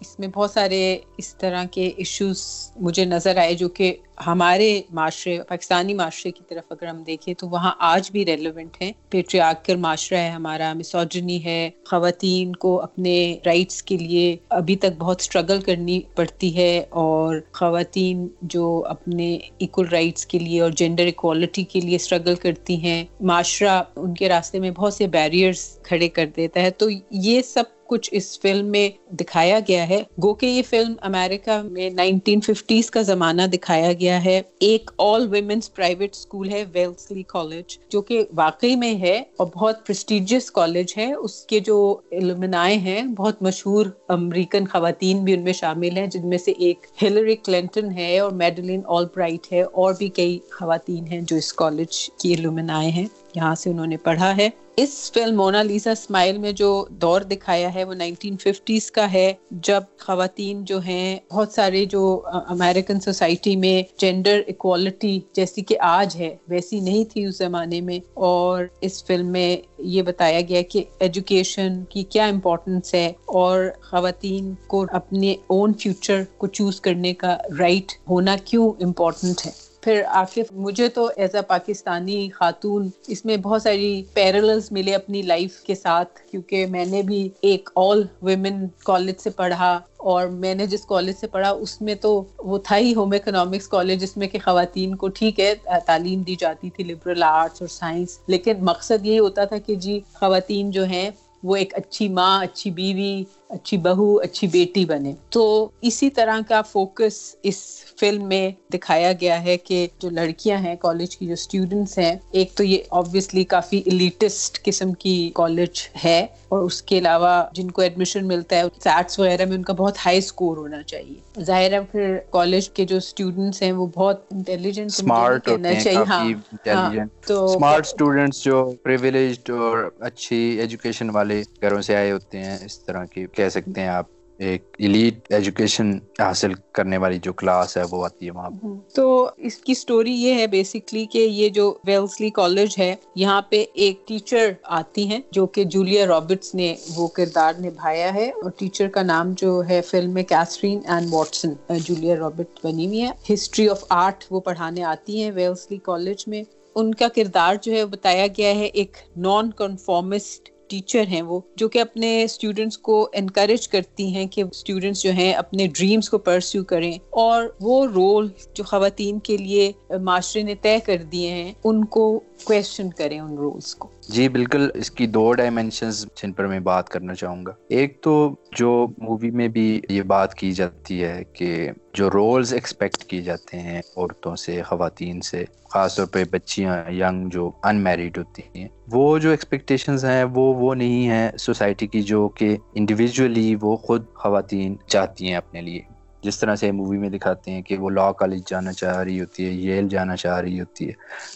اس میں بہت سارے اس طرح کے ایشوز مجھے نظر آئے جو کہ ہمارے معاشرے، پاکستانی معاشرے کی طرف اگر ہم دیکھیں تو وہاں آج بھی ریلیونٹ ہیں۔ پیٹریاکر معاشرہ ہے ہمارا مسوجنی ہے۔ خواتین کو اپنے رائٹس کے لیے ابھی تک بہت اسٹرگل کرنی پڑتی ہے اور خواتین جو اپنے ایکول رائٹس کے لیے اور جینڈر اکوالٹی کے لیے اسٹرگل کرتی ہیں۔ معاشرہ ان کے راستے میں بہت سے بیریئرس کھڑے کر دیتا ہے۔ تو یہ سب کچھ اس فلم میں دکھایا گیا ہے۔ گو کہ یہ فلم امریکہ میں نائنٹین ففٹیز کا زمانہ دکھایا گیا ہے۔ ایک آل ویمنس پرائیویٹ اسکول ہے ویلسلی کالج جو کہ واقعی میں ہے اور بہت پرسٹیجیس کالج ہے۔ اس کے جو علمنائے ہیں، بہت مشہور امریکن خواتین بھی ان میں شامل ہیں، جن میں سے ایک ہلری کلنٹن ہے اور میڈلین آل برائٹ ہے۔ اور بھی کئی خواتین ہیں جو اس کالج کی علمنائے ہیں۔ یہاں سے انہوں نے پڑھا ہے۔ اس فلم مونا لیزا اسمائل میں جو دور دکھایا ہے وہ نائنٹین ففٹیز کا ہے۔ جب خواتین جو ہیں، بہت سارے جو امیرکن سوسائٹی میں جینڈر اکوالٹی جیسی کہ آج ہے، ویسی نہیں تھی اس زمانے میں۔ اور اس فلم میں یہ بتایا گیا کہ ایجوکیشن کی کیا امپورٹنس ہے۔ اور خواتین کو اپنے اون فیوچر کو چوز کرنے کا رائٹ ہونا کیوں امپورٹنٹ ہے؟ پھر آخر مجھے تو ایز اے پاکستانی خاتون اس میں بہت ساری پیرلز ملے اپنی لائف کے ساتھ، کیونکہ میں نے بھی ایک آل ویمن کالج سے پڑھا اور میں نے جس کالج سے پڑھا اس میں تو وہ تھا ہی ہوم اکنامکس کالج جس میں کہ خواتین کو ٹھیک ہے، تعلیم دی جاتی تھی لبرل آرٹس اور سائنس لیکن مقصد یہی ہوتا تھا کہ جی خواتین جو ہیں وہ ایک اچھی ماں، اچھی بیوی اچھی بہو اچھی بیٹی بنے۔ تو اسی طرح کا فوکس اس فلم میں دکھایا گیا ہے کہ جو لڑکیاں ہیں کالج کی جو اسٹوڈنٹس ہیں ایک تو یہ آبویسلی کافی الیٹسٹ قسم کی کالج ہے۔ اور اس کے علاوہ جن کو ایڈمیشن ملتا ہے سیٹس وغیرہ میں ان کا بہت ہائی اسکور ہونا چاہیے۔ ظاہر ہے پھر کالج کے جو اسٹوڈنٹس ہیں وہ بہت انٹیلیجنٹ اسمارٹ چاہیے۔ ہاں تو اسمارٹ اسٹوڈنٹس جو پریویلیجڈ اور اچھی ایجوکیشن والے گھروں سے آئے ہوتے ہیں اس طرح کی کہہ سکتے ہیں آپ، ایک ایلیٹ ایجوکیشن حاصل کرنے والی جو کلاس ہے، وہ آتی ہے وہاں ہاں، تو اس کی سٹوری یہ ہے بیسکلی کہ یہ جو ویلسلی کالج ہے، یہاں پہ ایک ٹیچر آتی ہیں جو کہ جولیا رابرٹس نے وہ کردار نبھایا ہے۔ اور ٹیچر کا نام جو ہے فلم میں Catherine and Watson Julia Robert بنی ہوئی ہے ہسٹری آف آرٹ وہ پڑھانے آتی ہیں ویلسلی کالج میں۔ ان کا کردار جو ہے بتایا گیا ہے، ایک نان کنفارمسٹ ٹیچر ہیں وہ، جو کہ اپنے اسٹوڈینٹس کو انکریج کرتی ہیں کہ اسٹوڈینٹس جو ہیں اپنے ڈریمس کو پرسیو کریں اور وہ رول جو خواتین کے لیے معاشرے نے طے کر دیے ہیں، ان کو کوشچن کریں ان رولس کو۔ جی بالکل اس کی دو ڈائمینشنز جن پر میں بات کرنا چاہوں گا۔ ایک تو جو مووی میں بھی یہ بات کی جاتی ہے کہ جو رولز ایکسپیکٹ کیے جاتے ہیں عورتوں سے، خواتین سے، خاص طور پہ بچیاں ینگ جو ان میریڈ ہوتی ہیں، وہ جو ایکسپیکٹیشنز ہیں، وہ وہ نہیں ہیں سوسائٹی کی جو کہ انڈیویجولی وہ خود خواتین چاہتی ہیں اپنے لیے۔ جس طرح سے مووی میں دکھاتے ہیں کہ وہ لا کالج جانا چاہ رہی ہوتی ہے یل جانا چاہ رہی ہوتی ہے،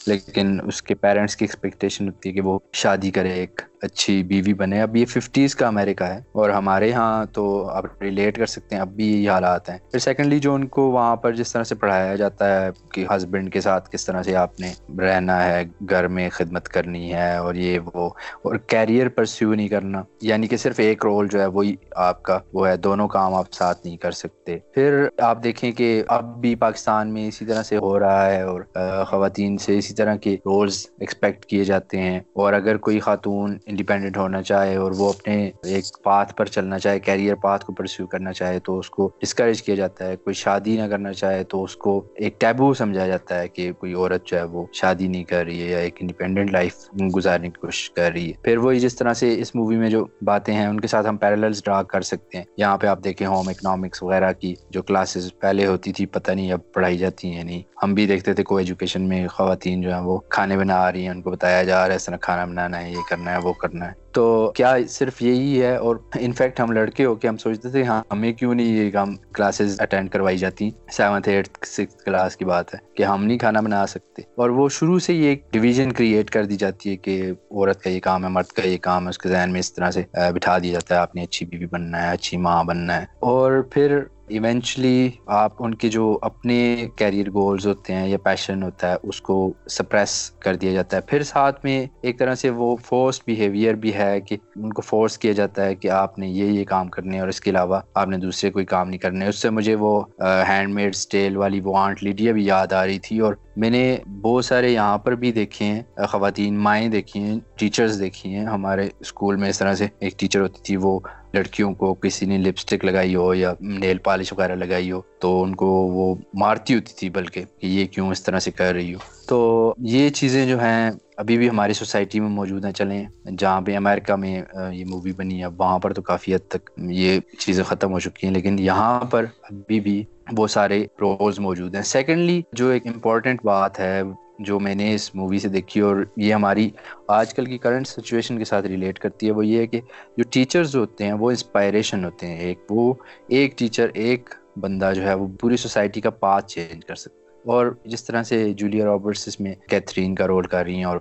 لیکن اس کے پیرنٹس کی ایکسپیکٹیشن ہوتی ہے کہ وہ شادی کرے ایک اچھی بیوی بنے۔ اب یہ ففٹیز کا امریکہ ہے اور ہمارے ہاں تو اب ریلیٹ کر سکتے ہیں، اب بھی یہی حالات ہیں۔ پھر سیکنڈلی جو ان کو وہاں پر جس طرح سے پڑھایا جاتا ہے کہ ہسبینڈ کے ساتھ کس طرح سے آپ نے رہنا ہے، گھر میں خدمت کرنی ہے اور یہ وہ، اور کیریئر پرسیو نہیں کرنا۔ یعنی کہ صرف ایک رول جو ہے وہی آپ کا، وہ ہے دونوں کام آپ ساتھ نہیں کر سکتے۔ پھر آپ دیکھیں کہ اب بھی پاکستان میں اسی طرح سے ہو رہا ہے اور خواتین سے اسی طرح کے رولز ایکسپیکٹ کیے جاتے ہیں۔ اور اگر کوئی خاتون انڈیپینڈنٹ ہونا چاہے اور وہ اپنے ایک پاتھ پر چلنا چاہے کیریئر پاتھ کو پرسیو کرنا چاہے تو اس کو ڈسکریج کیا جاتا ہے۔ کوئی شادی نہ کرنا چاہے تو اس کو ایک ٹیبو سمجھا جاتا ہے کہ کوئی عورت جو ہے وہ شادی نہیں کر رہی ہے یا ایک انڈیپینڈنٹ لائف گزارنے کی کوشش کر رہی ہے۔ پھر وہی جس طرح سے اس مووی میں جو باتیں ہیں، ان کے ساتھ ہم پیرلز ڈرا کر سکتے ہیں۔ یہاں پہ آپ دیکھیں ہوم اکنامکس وغیرہ کی جو کلاسز پہلے ہوتی تھی، پتہ نہیں اب پڑھائی جاتی ہیں نہیں۔ ہم بھی دیکھتے تھے کو ایجوکیشن میں خواتین جو ہیں وہ کھانے بنا رہی ہیں، ان کو بتایا جا رہا ہے، اس طرح کھانا بنانا ہے، یہ کرنا ہے، وہ کرنا ہے۔ تو کیا صرف یہی ہے اور انفیکٹ ہم لڑکے ہو کے ہم سوچتے تھے ہاں ہمیں کیوں نہیں یہ کام کلاسز اٹینڈ کروائی جاتی؟ سیونتھ ایٹھ سکس کلاس کی بات ہے کہ ہم نہیں کھانا بنا سکتے۔ اور وہ شروع سے یہ ایک ڈویژن کریٹ کر دی جاتی ہے کہ عورت کا یہ کام ہے، مرد کا یہ کام ہے، اس کے ذہن میں اس طرح سے بٹھا دیا جاتا ہے، آپ نے اچھی بیوی بننا ہے، اچھی ماں بننا ہے۔ اور پھر ایونچولی آپ ان کے جو اپنے کیریئر گولز ہوتے ہیں یا پیشن ہوتا ہے، اس کو سپریس کر دیا جاتا ہے۔ پھر ساتھ میں ایک طرح سے وہ فورس بیہیویئر بھی ہے کہ ان کو فورس کیا جاتا ہے کہ آپ نے یہ یہ کام کرنے اور اس کے علاوہ آپ نے دوسرے کوئی کام نہیں کرنے۔ اس سے مجھے وہ ہینڈ میڈ اسٹیل والی وہ آنٹ لیڈیا بھی یاد آ رہی تھی اور میں نے بہت سارے یہاں پر بھی دیکھے ہیں خواتین مائیں دیکھی ہیں ٹیچرز دیکھی ہیں۔ ہمارے اسکول میں اس طرح سے ایک ٹیچر ہوتی تھی، وہ لڑکیوں کو کسی نے لپسٹک لگائی ہو یا نیل پالش وغیرہ لگائی ہو، تو ان کو وہ مارتی ہوتی تھی بلکہ کہ یہ کیوں اس طرح سے کر رہی ہو۔ تو یہ چیزیں جو ہیں ابھی بھی ہماری سوسائٹی میں موجود ہیں، چلیں۔ جہاں پہ امریکہ میں یہ مووی بنی ہے وہاں پر تو کافی حد تک یہ چیزیں ختم ہو چکی ہیں، لیکن یہاں پر ابھی بھی وہ سارے رولز موجود ہیں۔ سیکنڈلی جو ایک امپورٹنٹ بات ہے جو میں نے اس مووی سے دیکھی اور یہ ہماری آج کل کی کرنٹ سچویشن کے ساتھ ریلیٹ کرتی ہے وہ یہ ہے کہ جو ٹیچرز ہوتے ہیں وہ انسپائریشن ہوتے ہیں، ایک وہ ایک ٹیچر ایک بندہ جو ہے وہ پوری سوسائٹی کا پاتھ چینج کر سکتا اور جس طرح سے جولیا رابرٹس اس میں کیتھرین کا رول کر رہی ہیں اور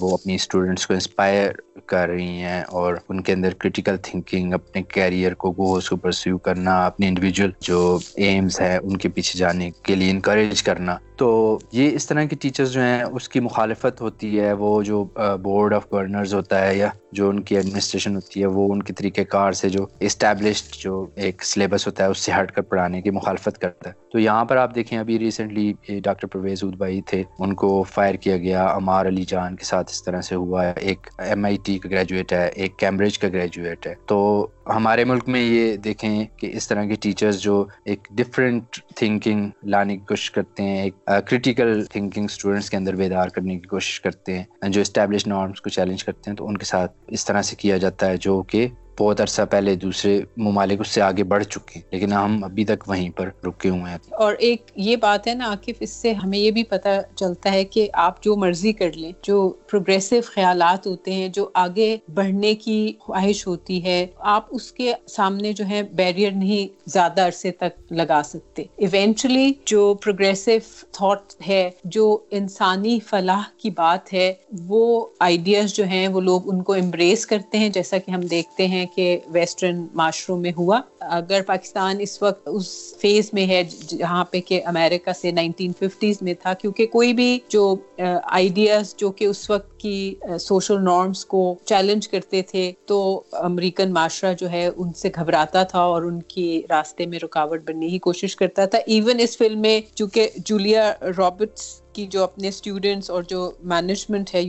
وہ اپنی اسٹوڈنٹس کو انسپائر کر رہی ہیں اور ان کے اندر کرٹیکل تھنکنگ اپنے کیریئر کو گوز کو پرسیو کرنا، اپنے انڈیویجول جو ایمز ہیں ان کے پیچھے جانے کے لیے انکریج کرنا۔ تو یہ اس طرح کے ٹیچرز جو ہیں، اس کی مخالفت ہوتی ہے، وہ جو بورڈ آف گورنرز ہوتا ہے یا جو ان کی ایڈمنسٹریشن ہوتی ہے، وہ ان کے طریقہ کار سے جو اسٹیبلشڈ جو ایک سلیبس ہوتا ہے، اس سے ہٹ کر پڑھانے کی مخالفت کرتا ہے۔ تو یہاں پر آپ دیکھیں، ابھی ریسنٹلی ڈاکٹر پرویز ادبائی تھے، ان کو فائر کیا گیا، امار علی جان کے ساتھ اس طرح سے ہوا ہے۔ ایک ایم آئی ٹی کا گریجویٹ ہے، ایک کیمبرج کا گریجویٹ ہے. تو ہمارے ملک میں یہ دیکھیں کہ اس طرح کے ٹیچرز جو ایک ڈفرینٹ تھنکنگ لانے کی کوشش کرتے ہیں، ایک کرٹیکل تھنکنگ اسٹوڈنٹس کے اندر بیدار کرنے کی کوشش کرتے ہیں، جو اسٹیبلش نارمس کو چیلنج کرتے ہیں، تو ان کے ساتھ اس طرح سے کیا جاتا ہے جو کہ بہت عرصہ پہلے دوسرے ممالک اس سے آگے بڑھ چکے ہیں، لیکن ہم ابھی تک وہیں پر رکے ہوئے ہیں۔ اور ایک یہ بات ہے نا عاقف اس سے ہمیں یہ بھی پتہ چلتا ہے کہ آپ جو مرضی کر لیں، جو پروگریسو خیالات ہوتے ہیں، جو آگے بڑھنے کی خواہش ہوتی ہے، آپ اس کے سامنے جو ہے بیریئر نہیں زیادہ عرصے تک لگا سکتے۔ ایونچولی جو پروگریسو تھاٹ ہے، جو انسانی فلاح کی بات ہے، وہ آئیڈیاز جو ہیں، وہ لوگ ان کو امبریس کرتے ہیں، جیسا کہ ہم دیکھتے ہیں کہ ویسٹرن معاشروں میں ہوا۔ اگر پاکستان اس وقت اس فیز میں ہے جہاں پہ کہ امریکہ سے نائنٹین ففٹیز میں تھا، کیونکہ کوئی بھی جو آئیڈیاز جو کہ اس وقت کی سوشل نارمس کو چیلنج کرتے تھے، تو امریکن معاشرہ جو ہے ان سے گھبراتا تھا اور ان کی راستے میں رکاوٹ بننے کی کوشش کرتا تھا۔ ایون اس فلم میں، چونکہ جولیا رابرٹس کی جو اپنے اسٹوڈینٹس اور جو مینجمنٹ ہے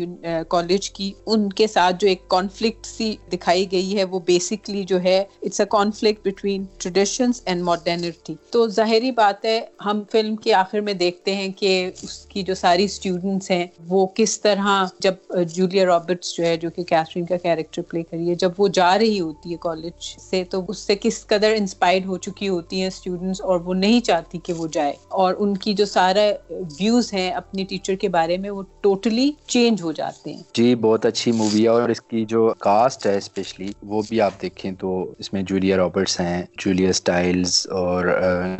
کالج uh, کی، ان کے ساتھ جو ایک کانفلکٹ سی دکھائی گئی ہے، وہ بیسکلی جو ہے it's a conflict between traditions and modernity تو ظاہری بات ہے، ہم فلم کے آخر میں دیکھتے ہیں کہ اس کی جو ساری اسٹوڈنٹس ہیں، وہ کس طرح جب uh, جولیا رابرٹس جو ہے، جو کہ کیتھرین کا کیریکٹر پلے کری ہے، جب وہ جا رہی ہوتی ہے کالج سے، تو اس سے کس قدر انسپائرڈ ہو چکی ہوتی ہیں اسٹوڈنٹس اور وہ نہیں چاہتی کہ وہ جائے. اور ان کی جو سارا ویوز ہیں اپنی ٹیچر کے بارے میں وہ ٹوٹلی چینج ہو جاتے ہیں۔ جی بہت اچھی مووی ہے اور اس کی جو کاسٹ ہے اسپیشلی وہ بھی آپ دیکھیں تو اس میں جولیا رابرٹس ہیں، جولیا اسٹائلز اور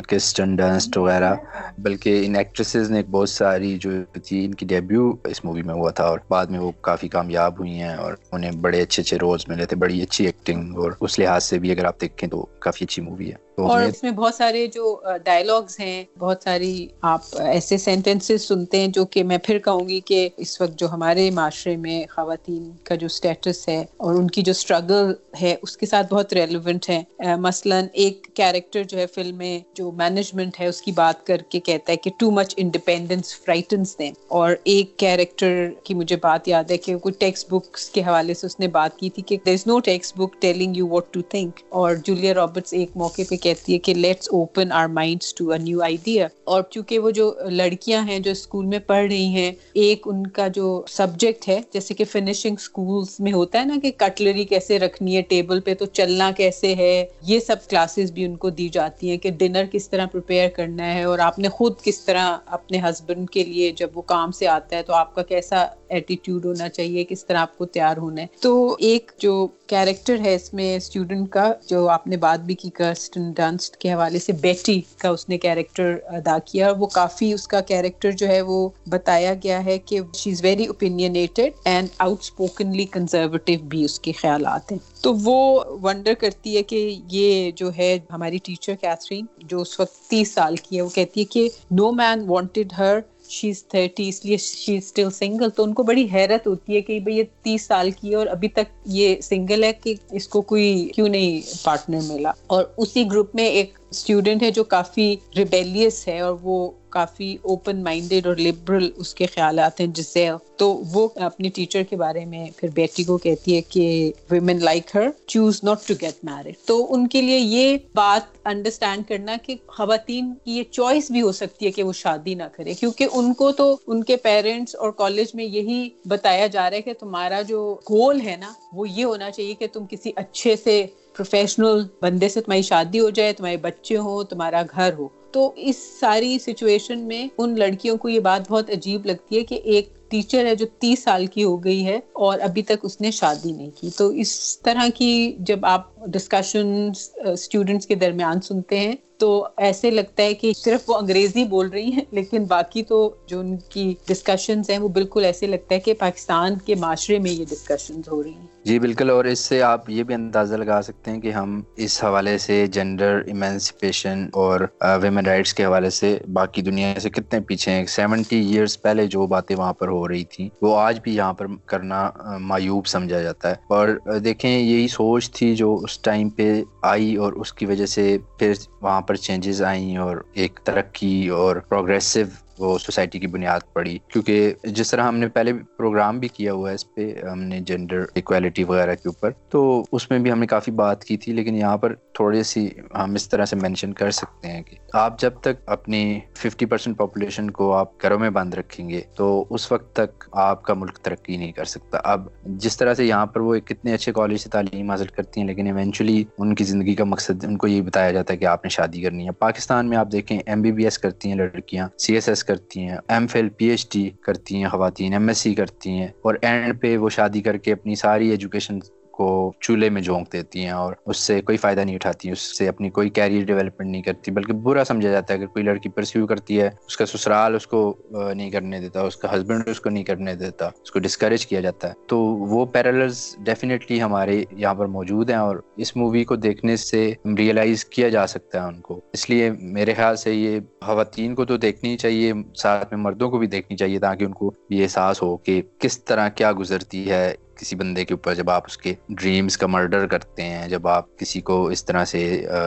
کرسٹن ڈنسٹ وغیرہ۔ بلکہ ان ایکٹریسز نے بہت ساری جو تھی، ان کی ڈیبیو اس مووی میں ہوا تھا اور بعد میں وہ کافی کامیاب ہوئی ہیں اور انہیں بڑے اچھے اچھے رولز ملے تھے، بڑی اچھی ایکٹنگ اور اس لحاظ سے بھی اگر آپ دیکھیں تو کافی اچھی مووی ہے۔ اور اس میں بہت سارے جو ڈائلگس ہیں بہت ساری آپ ایسے سینٹینسز سنتے ہیں جو کہ میں پھر کہوں گی کہ اس وقت جو ہمارے معاشرے میں خواتین کا جو اسٹیٹس ہے اور ان کی جو اسٹرگل ہے اس کے ساتھ بہت ریلیونٹ ہے مثلاً ایک کیریکٹر جو ہے فلم میں جو مینجمنٹ ہے اس کی بات کر کے کہتا ہے کہ ٹو مچ انڈیپینڈنس فرائٹنس دیں اور ایک کیریکٹر کی مجھے بات یاد ہے کہ کوئی ٹیکسٹ بکس کے حوالے سے اس نے بات کی تھی کہ there is no text book telling you what to think اور جولیا رابرٹس ایک موقع پہ کہتی ہے کہ let's open our minds to a new idea اور چونکہ وہ جو لڑکیاں ہیں جو اسکول میں پڑھ رہی ہیں، ایک ان کا جو سبجیکٹ ہے، جیسے کہ فنیشنگ اسکولس میں ہوتا ہے نا کہ کٹلری کیسے رکھنی ہے ٹیبل پہ تو چلنا کیسے ہے، یہ سب کلاسز بھی ان کو دی جاتی ہیں کہ ڈنر کس طرح پریپیئر کرنا ہے اور آپ نے خود کس طرح اپنے ہسبینڈ کے لیے جب وہ کام سے آتا ہے تو آپ کا کیسا ایٹیٹیوڈ ہونا چاہیے، کس طرح آپ کو تیار ہونا ہے۔ تو ایک جو کیریکٹر ہے اس میں اسٹوڈنٹ کا، جو آپ نے بات بھی کی، کرسٹن ڈانسٹ کے حوالے سے بیٹی کا اس نے کیریکٹر ادا کیا۔ وہ کافی اس کا کیریکٹر جو ہے وہ بتایا گیا ہے کہ she is very opinionated and outspokenly conservative بھی اس کے خیالات ہیں۔ تو وہ ونڈر کرتی ہے کہ یہ جو ہے ہماری ٹیچر کیتھرین جو اس وقت تیس سال کی ہے، وہ کہتی ہے کہ نو مین wanted Hare she is thirty اس لیے شی از اسٹل سنگل تو ان کو بڑی حیرت ہوتی ہے کہ بھائی یہ تیس سال کی ہے اور ابھی تک یہ سنگل ہے کہ اس کو کوئی کیوں نہیں پارٹنر ملا۔ اور اسی گروپ میں ایک اسٹوڈینٹ ہے جو کافی ریبیلیس ہے اور وہ کافی اوپن مائنڈیڈ اور لبرل اس کے خیالات ہیں جسے تو وہ اپنی ٹیچر کے بارے میں پھر بیٹی کو کہتی ہے کہ women like her choose not to get married تو ان کے لیے یہ بات انڈرسٹینڈ کرنا کہ خواتین کی یہ چوائس بھی ہو سکتی ہے کہ وہ شادی نہ کرے، کیونکہ ان کو تو ان کے پیرنٹس اور کالج میں یہی بتایا جا رہا ہے کہ تمہارا جو گول ہے نا، وہ یہ ہونا چاہیے کہ تم کسی اچھے سے پروفیشنل بندے سے تمہاری شادی ہو جائے، تمہارے بچے ہوں، تمہارا گھر ہو۔ تو اس ساری سچویشن میں ان لڑکیوں کو یہ بات بہت عجیب لگتی ہے کہ ایک ٹیچر ہے جو تیس سال کی ہو گئی ہے اور ابھی تک اس نے شادی نہیں کی۔ تو اس طرح کی جب آپ ڈسکشن اسٹوڈینٹس uh, کے درمیان سنتے ہیں تو ایسے لگتا ہے کہ صرف وہ انگریزی بول رہی ہیں، لیکن باقی تو جو ان کی ڈسکشنز ہیں وہ بالکل ایسے لگتا ہے کہ پاکستان کے معاشرے میں یہ ڈسکشنز ہو رہی ہیں۔ جی بالکل، اور اس سے آپ یہ بھی اندازہ لگا سکتے ہیں کہ ہم اس حوالے سے جینڈر ایمینسپیشن اور uh, ویمن رائٹس کے حوالے سے باقی دنیا سے کتنے پیچھے ہیں۔ سیونٹی ایئرس پہلے جو باتیں وہاں پر ہو ہو رہی تھیں وہ آج بھی یہاں پر کرنا معیوب سمجھا جاتا ہے۔ اور دیکھیں، یہی سوچ تھی جو اس ٹائم پہ آئی اور اس کی وجہ سے پھر وہاں پر چینجز آئیں اور ایک ترقی اور پروگریسو وہ سوسائٹی کی بنیاد پڑی۔ کیونکہ جس طرح ہم نے پہلے پروگرام بھی کیا ہوا ہے اس پہ، ہم نے جینڈر اکویلٹی وغیرہ کے اوپر، تو اس میں بھی ہم نے کافی بات کی تھی، لیکن یہاں پر تھوڑی سی ہم اس طرح سے مینشن کر سکتے ہیں کہ آپ جب تک اپنی ففٹی پرسینٹ پاپولیشن کو آپ گھروں میں بند رکھیں گے، تو اس وقت تک آپ کا ملک ترقی نہیں کر سکتا۔ اب جس طرح سے یہاں پر وہ کتنے اچھے کالج سے تعلیم حاصل کرتی ہیں، لیکن ایونچولی ان کی زندگی کا مقصد، ان کو یہ بتایا جاتا ہے کہ آپ نے شادی کرنی ہے۔ پاکستان میں آپ دیکھیں ایم بی بی ایس کرتی ہیں لڑکیاں سی ایس ایس کرتی ہیں M Phil P H D کرتی ہیں، خواتین ایم ایس سی کرتی ہیں اور اینڈ پہ وہ شادی کر کے اپنی ساری ایجوکیشن کو چولہے میں جھونک دیتی ہیں اور اس سے کوئی فائدہ نہیں اٹھاتی، اس سے اپنی کوئی کیریئر ڈیولپمنٹ نہیں کرتی، بلکہ برا سمجھا جاتا ہے۔ اگر کوئی لڑکی پرسیو کرتی ہے، اس کا سسرال اس کو نہیں کرنے دیتا، اس کا ہسبینڈ اس کو نہیں کرنے دیتا، اس کو ڈسکریج کیا جاتا ہے۔ تو وہ پیرلرز ڈیفینیٹلی ہمارے یہاں پر موجود ہیں اور اس مووی کو دیکھنے سے ریئلائز کیا جا سکتا ہے ان کو۔ اس لیے میرے خیال سے یہ خواتین کو تو دیکھنی چاہیے، ساتھ میں مردوں کو بھی دیکھنی چاہیے تاکہ ان کو یہ احساس ہو کہ کس طرح کیا گزرتی ہے کسی بندے کے اوپر جب آپ اس کے ڈریمز کا مرڈر کرتے ہیں، جب آپ کسی کو اس طرح سے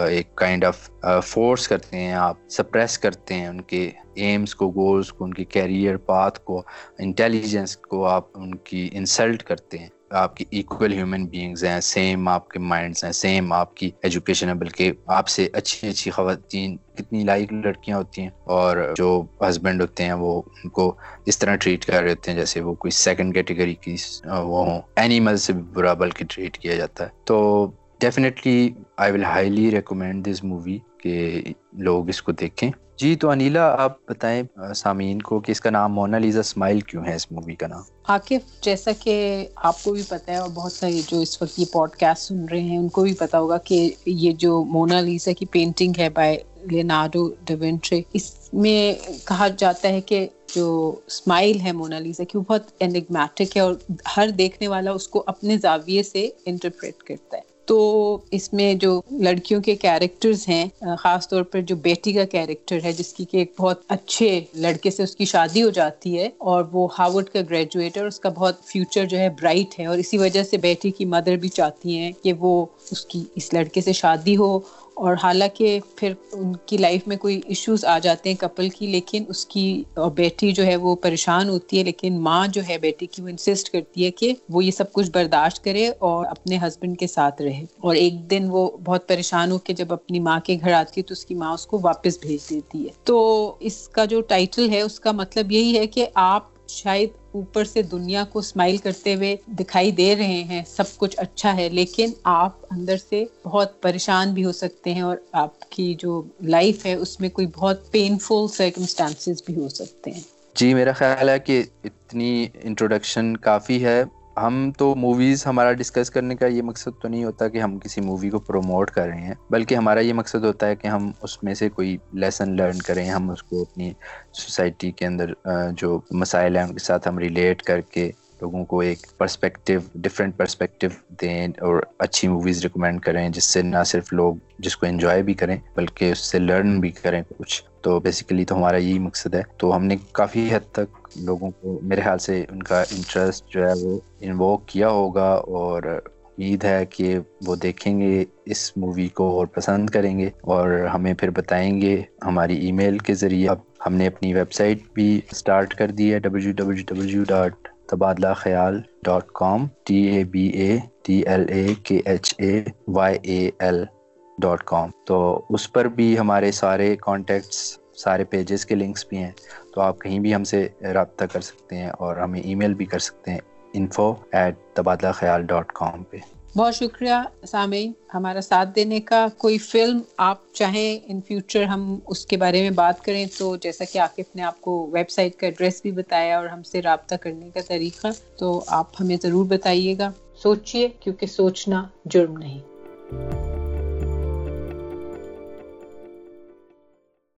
ایک کائنڈ آف فورس کرتے ہیں، آپ سپریس کرتے ہیں ان کے ایمز کو گولز کو، ان کے کیریئر پاتھ کو انٹیلیجنس کو، آپ ان کی انسلٹ کرتے ہیں۔ آپ کی ایکول ہیومن بینگز ہیں سیم آپ کے مائنڈس ہیں سیم آپ کی ایجوکیشن ہے بلکہ آپ سے اچھی اچھی خواتین کتنی لائق لڑکیاں ہوتی ہیں اور جو ہسبینڈ ہوتے ہیں وہ ان کو اس طرح ٹریٹ کر رہے ہوتے ہیں جیسے وہ کوئی سیکنڈ کیٹیگری کی وہ ہوں۔ اینیمل سے بھی برا بلکہ ٹریٹ کیا جاتا ہے۔ تو definitely I will highly recommend this movie کہ لوگ اس کو دیکھیں۔ جی تو انیلا، آپ بتائیں سامعین کو کہ اس کا نام مونا لیزا اسمائل کیوں ہے اس مووی کا نام؟ عاقف جیسا کہ آپ کو بھی پتا ہے اور بہت سارے جو اس وقت یہ پوڈ کاسٹ سن رہے ہیں، ان کو بھی پتا ہوگا کہ یہ جو مونا لیزا کی پینٹنگ ہے بائی لینارڈو ڈوینٹرے اس میں کہا جاتا ہے کہ جو اسمائل ہے مونا کی، وہ بہت انگمیٹک ہے اور ہر دیکھنے والا اس کو اپنے زاویے سے انٹرپریٹ کرتا ہے۔ تو اس میں جو لڑکیوں کے کیریکٹرز ہیں، خاص طور پر جو بیٹی کا کیریکٹر ہے، جس کی کہ ایک بہت اچھے لڑکے سے اس کی شادی ہو جاتی ہے اور وہ ہارورڈ کا گریجویٹ ہے اور اس کا بہت فیوچر جو ہے برائٹ ہے اور اسی وجہ سے بیٹی کی مدر بھی چاہتی ہیں کہ وہ اس کی، اس لڑکے سے شادی ہو اور حالانکہ پھر ان کی لائف میں کوئی ایشوز آ جاتے ہیں کپل کی، لیکن اس کی بیٹی جو ہے وہ پریشان ہوتی ہے، لیکن ماں جو ہے بیٹی کی وہ انسسٹ کرتی ہے کہ وہ یہ سب کچھ برداشت کرے اور اپنے ہسبینڈ کے ساتھ رہے۔ اور ایک دن وہ بہت پریشان ہو کے جب اپنی ماں کے گھر آتی ہے تو اس کی ماں اس کو واپس بھیج دیتی ہے۔ تو اس کا جو ٹائٹل ہے، اس کا مطلب یہی ہے کہ آپ شاید اوپر سے دنیا کو اسمائل کرتے ہوئے دکھائی دے رہے ہیں، سب کچھ اچھا ہے، لیکن آپ اندر سے بہت پریشان بھی ہو سکتے ہیں اور آپ کی جو لائف ہے، اس میں کوئی بہت پینفل سرکمسٹانسز بھی ہو سکتے ہیں۔ جی میرا خیال ہے کہ اتنی انٹروڈکشن کافی ہے۔ ہم تو موویز ہمارا ڈسکس کرنے کا یہ مقصد تو نہیں ہوتا کہ ہم کسی مووی کو پروموٹ کر رہے ہیں، بلکہ ہمارا یہ مقصد ہوتا ہے کہ ہم اس میں سے کوئی لیسن لرن کریں، ہم اس کو اپنی سوسائٹی کے اندر جو مسائل ہیں ان کے ساتھ ہم ریلیٹ کر کے لوگوں کو ایک پرسپیکٹیو ڈفرینٹ پرسپیکٹیو دیں اور اچھی موویز ریکمینڈ کریں، جس سے نہ صرف لوگ جس کو انجوائے بھی کریں بلکہ اس سے لرن بھی کریں کچھ۔ تو بیسیکلی تو ہمارا یہی مقصد ہے۔ تو ہم نے کافی حد تک لوگوں کو میرے خیال سے ان کا انٹرسٹ جو ہے وہ انوو کیا ہوگا اور امید ہے کہ وہ دیکھیں گے اس مووی کو اور پسند کریں گے اور ہمیں پھر بتائیں گے ہماری ای میل کے ذریعے۔ اب ہم نے اپنی ویب سائٹ بھی اسٹارٹ کر دی ہے W W W dot Tabadla Khayal dot com T A B A T L A K H A Y A L dot com تو اس پر بھی ہمارے سارے کانٹیکٹس سارے پیجز کے لنکس بھی ہیں۔ تو آپ کہیں بھی ہم سے رابطہ کر سکتے ہیں اور ہمیں ای میل بھی کر سکتے ہیں انفو ایٹ تبادلہ خیال ڈاٹ کام پہ۔ بہت شکریہ سامعین۔ ہمارا ساتھ دینے کا کوئی فلم آپ چاہیں ان فیوچر ہم اس کے بارے میں بات کریں تو جیسا کہ عاقف نے آپ کو ویب سائٹ کا ایڈریس بھی بتایا اور ہم سے رابطہ کرنے کا طریقہ، تو آپ ہمیں ضرور بتائیے گا۔ سوچئے کیونکہ سوچنا جرم نہیں۔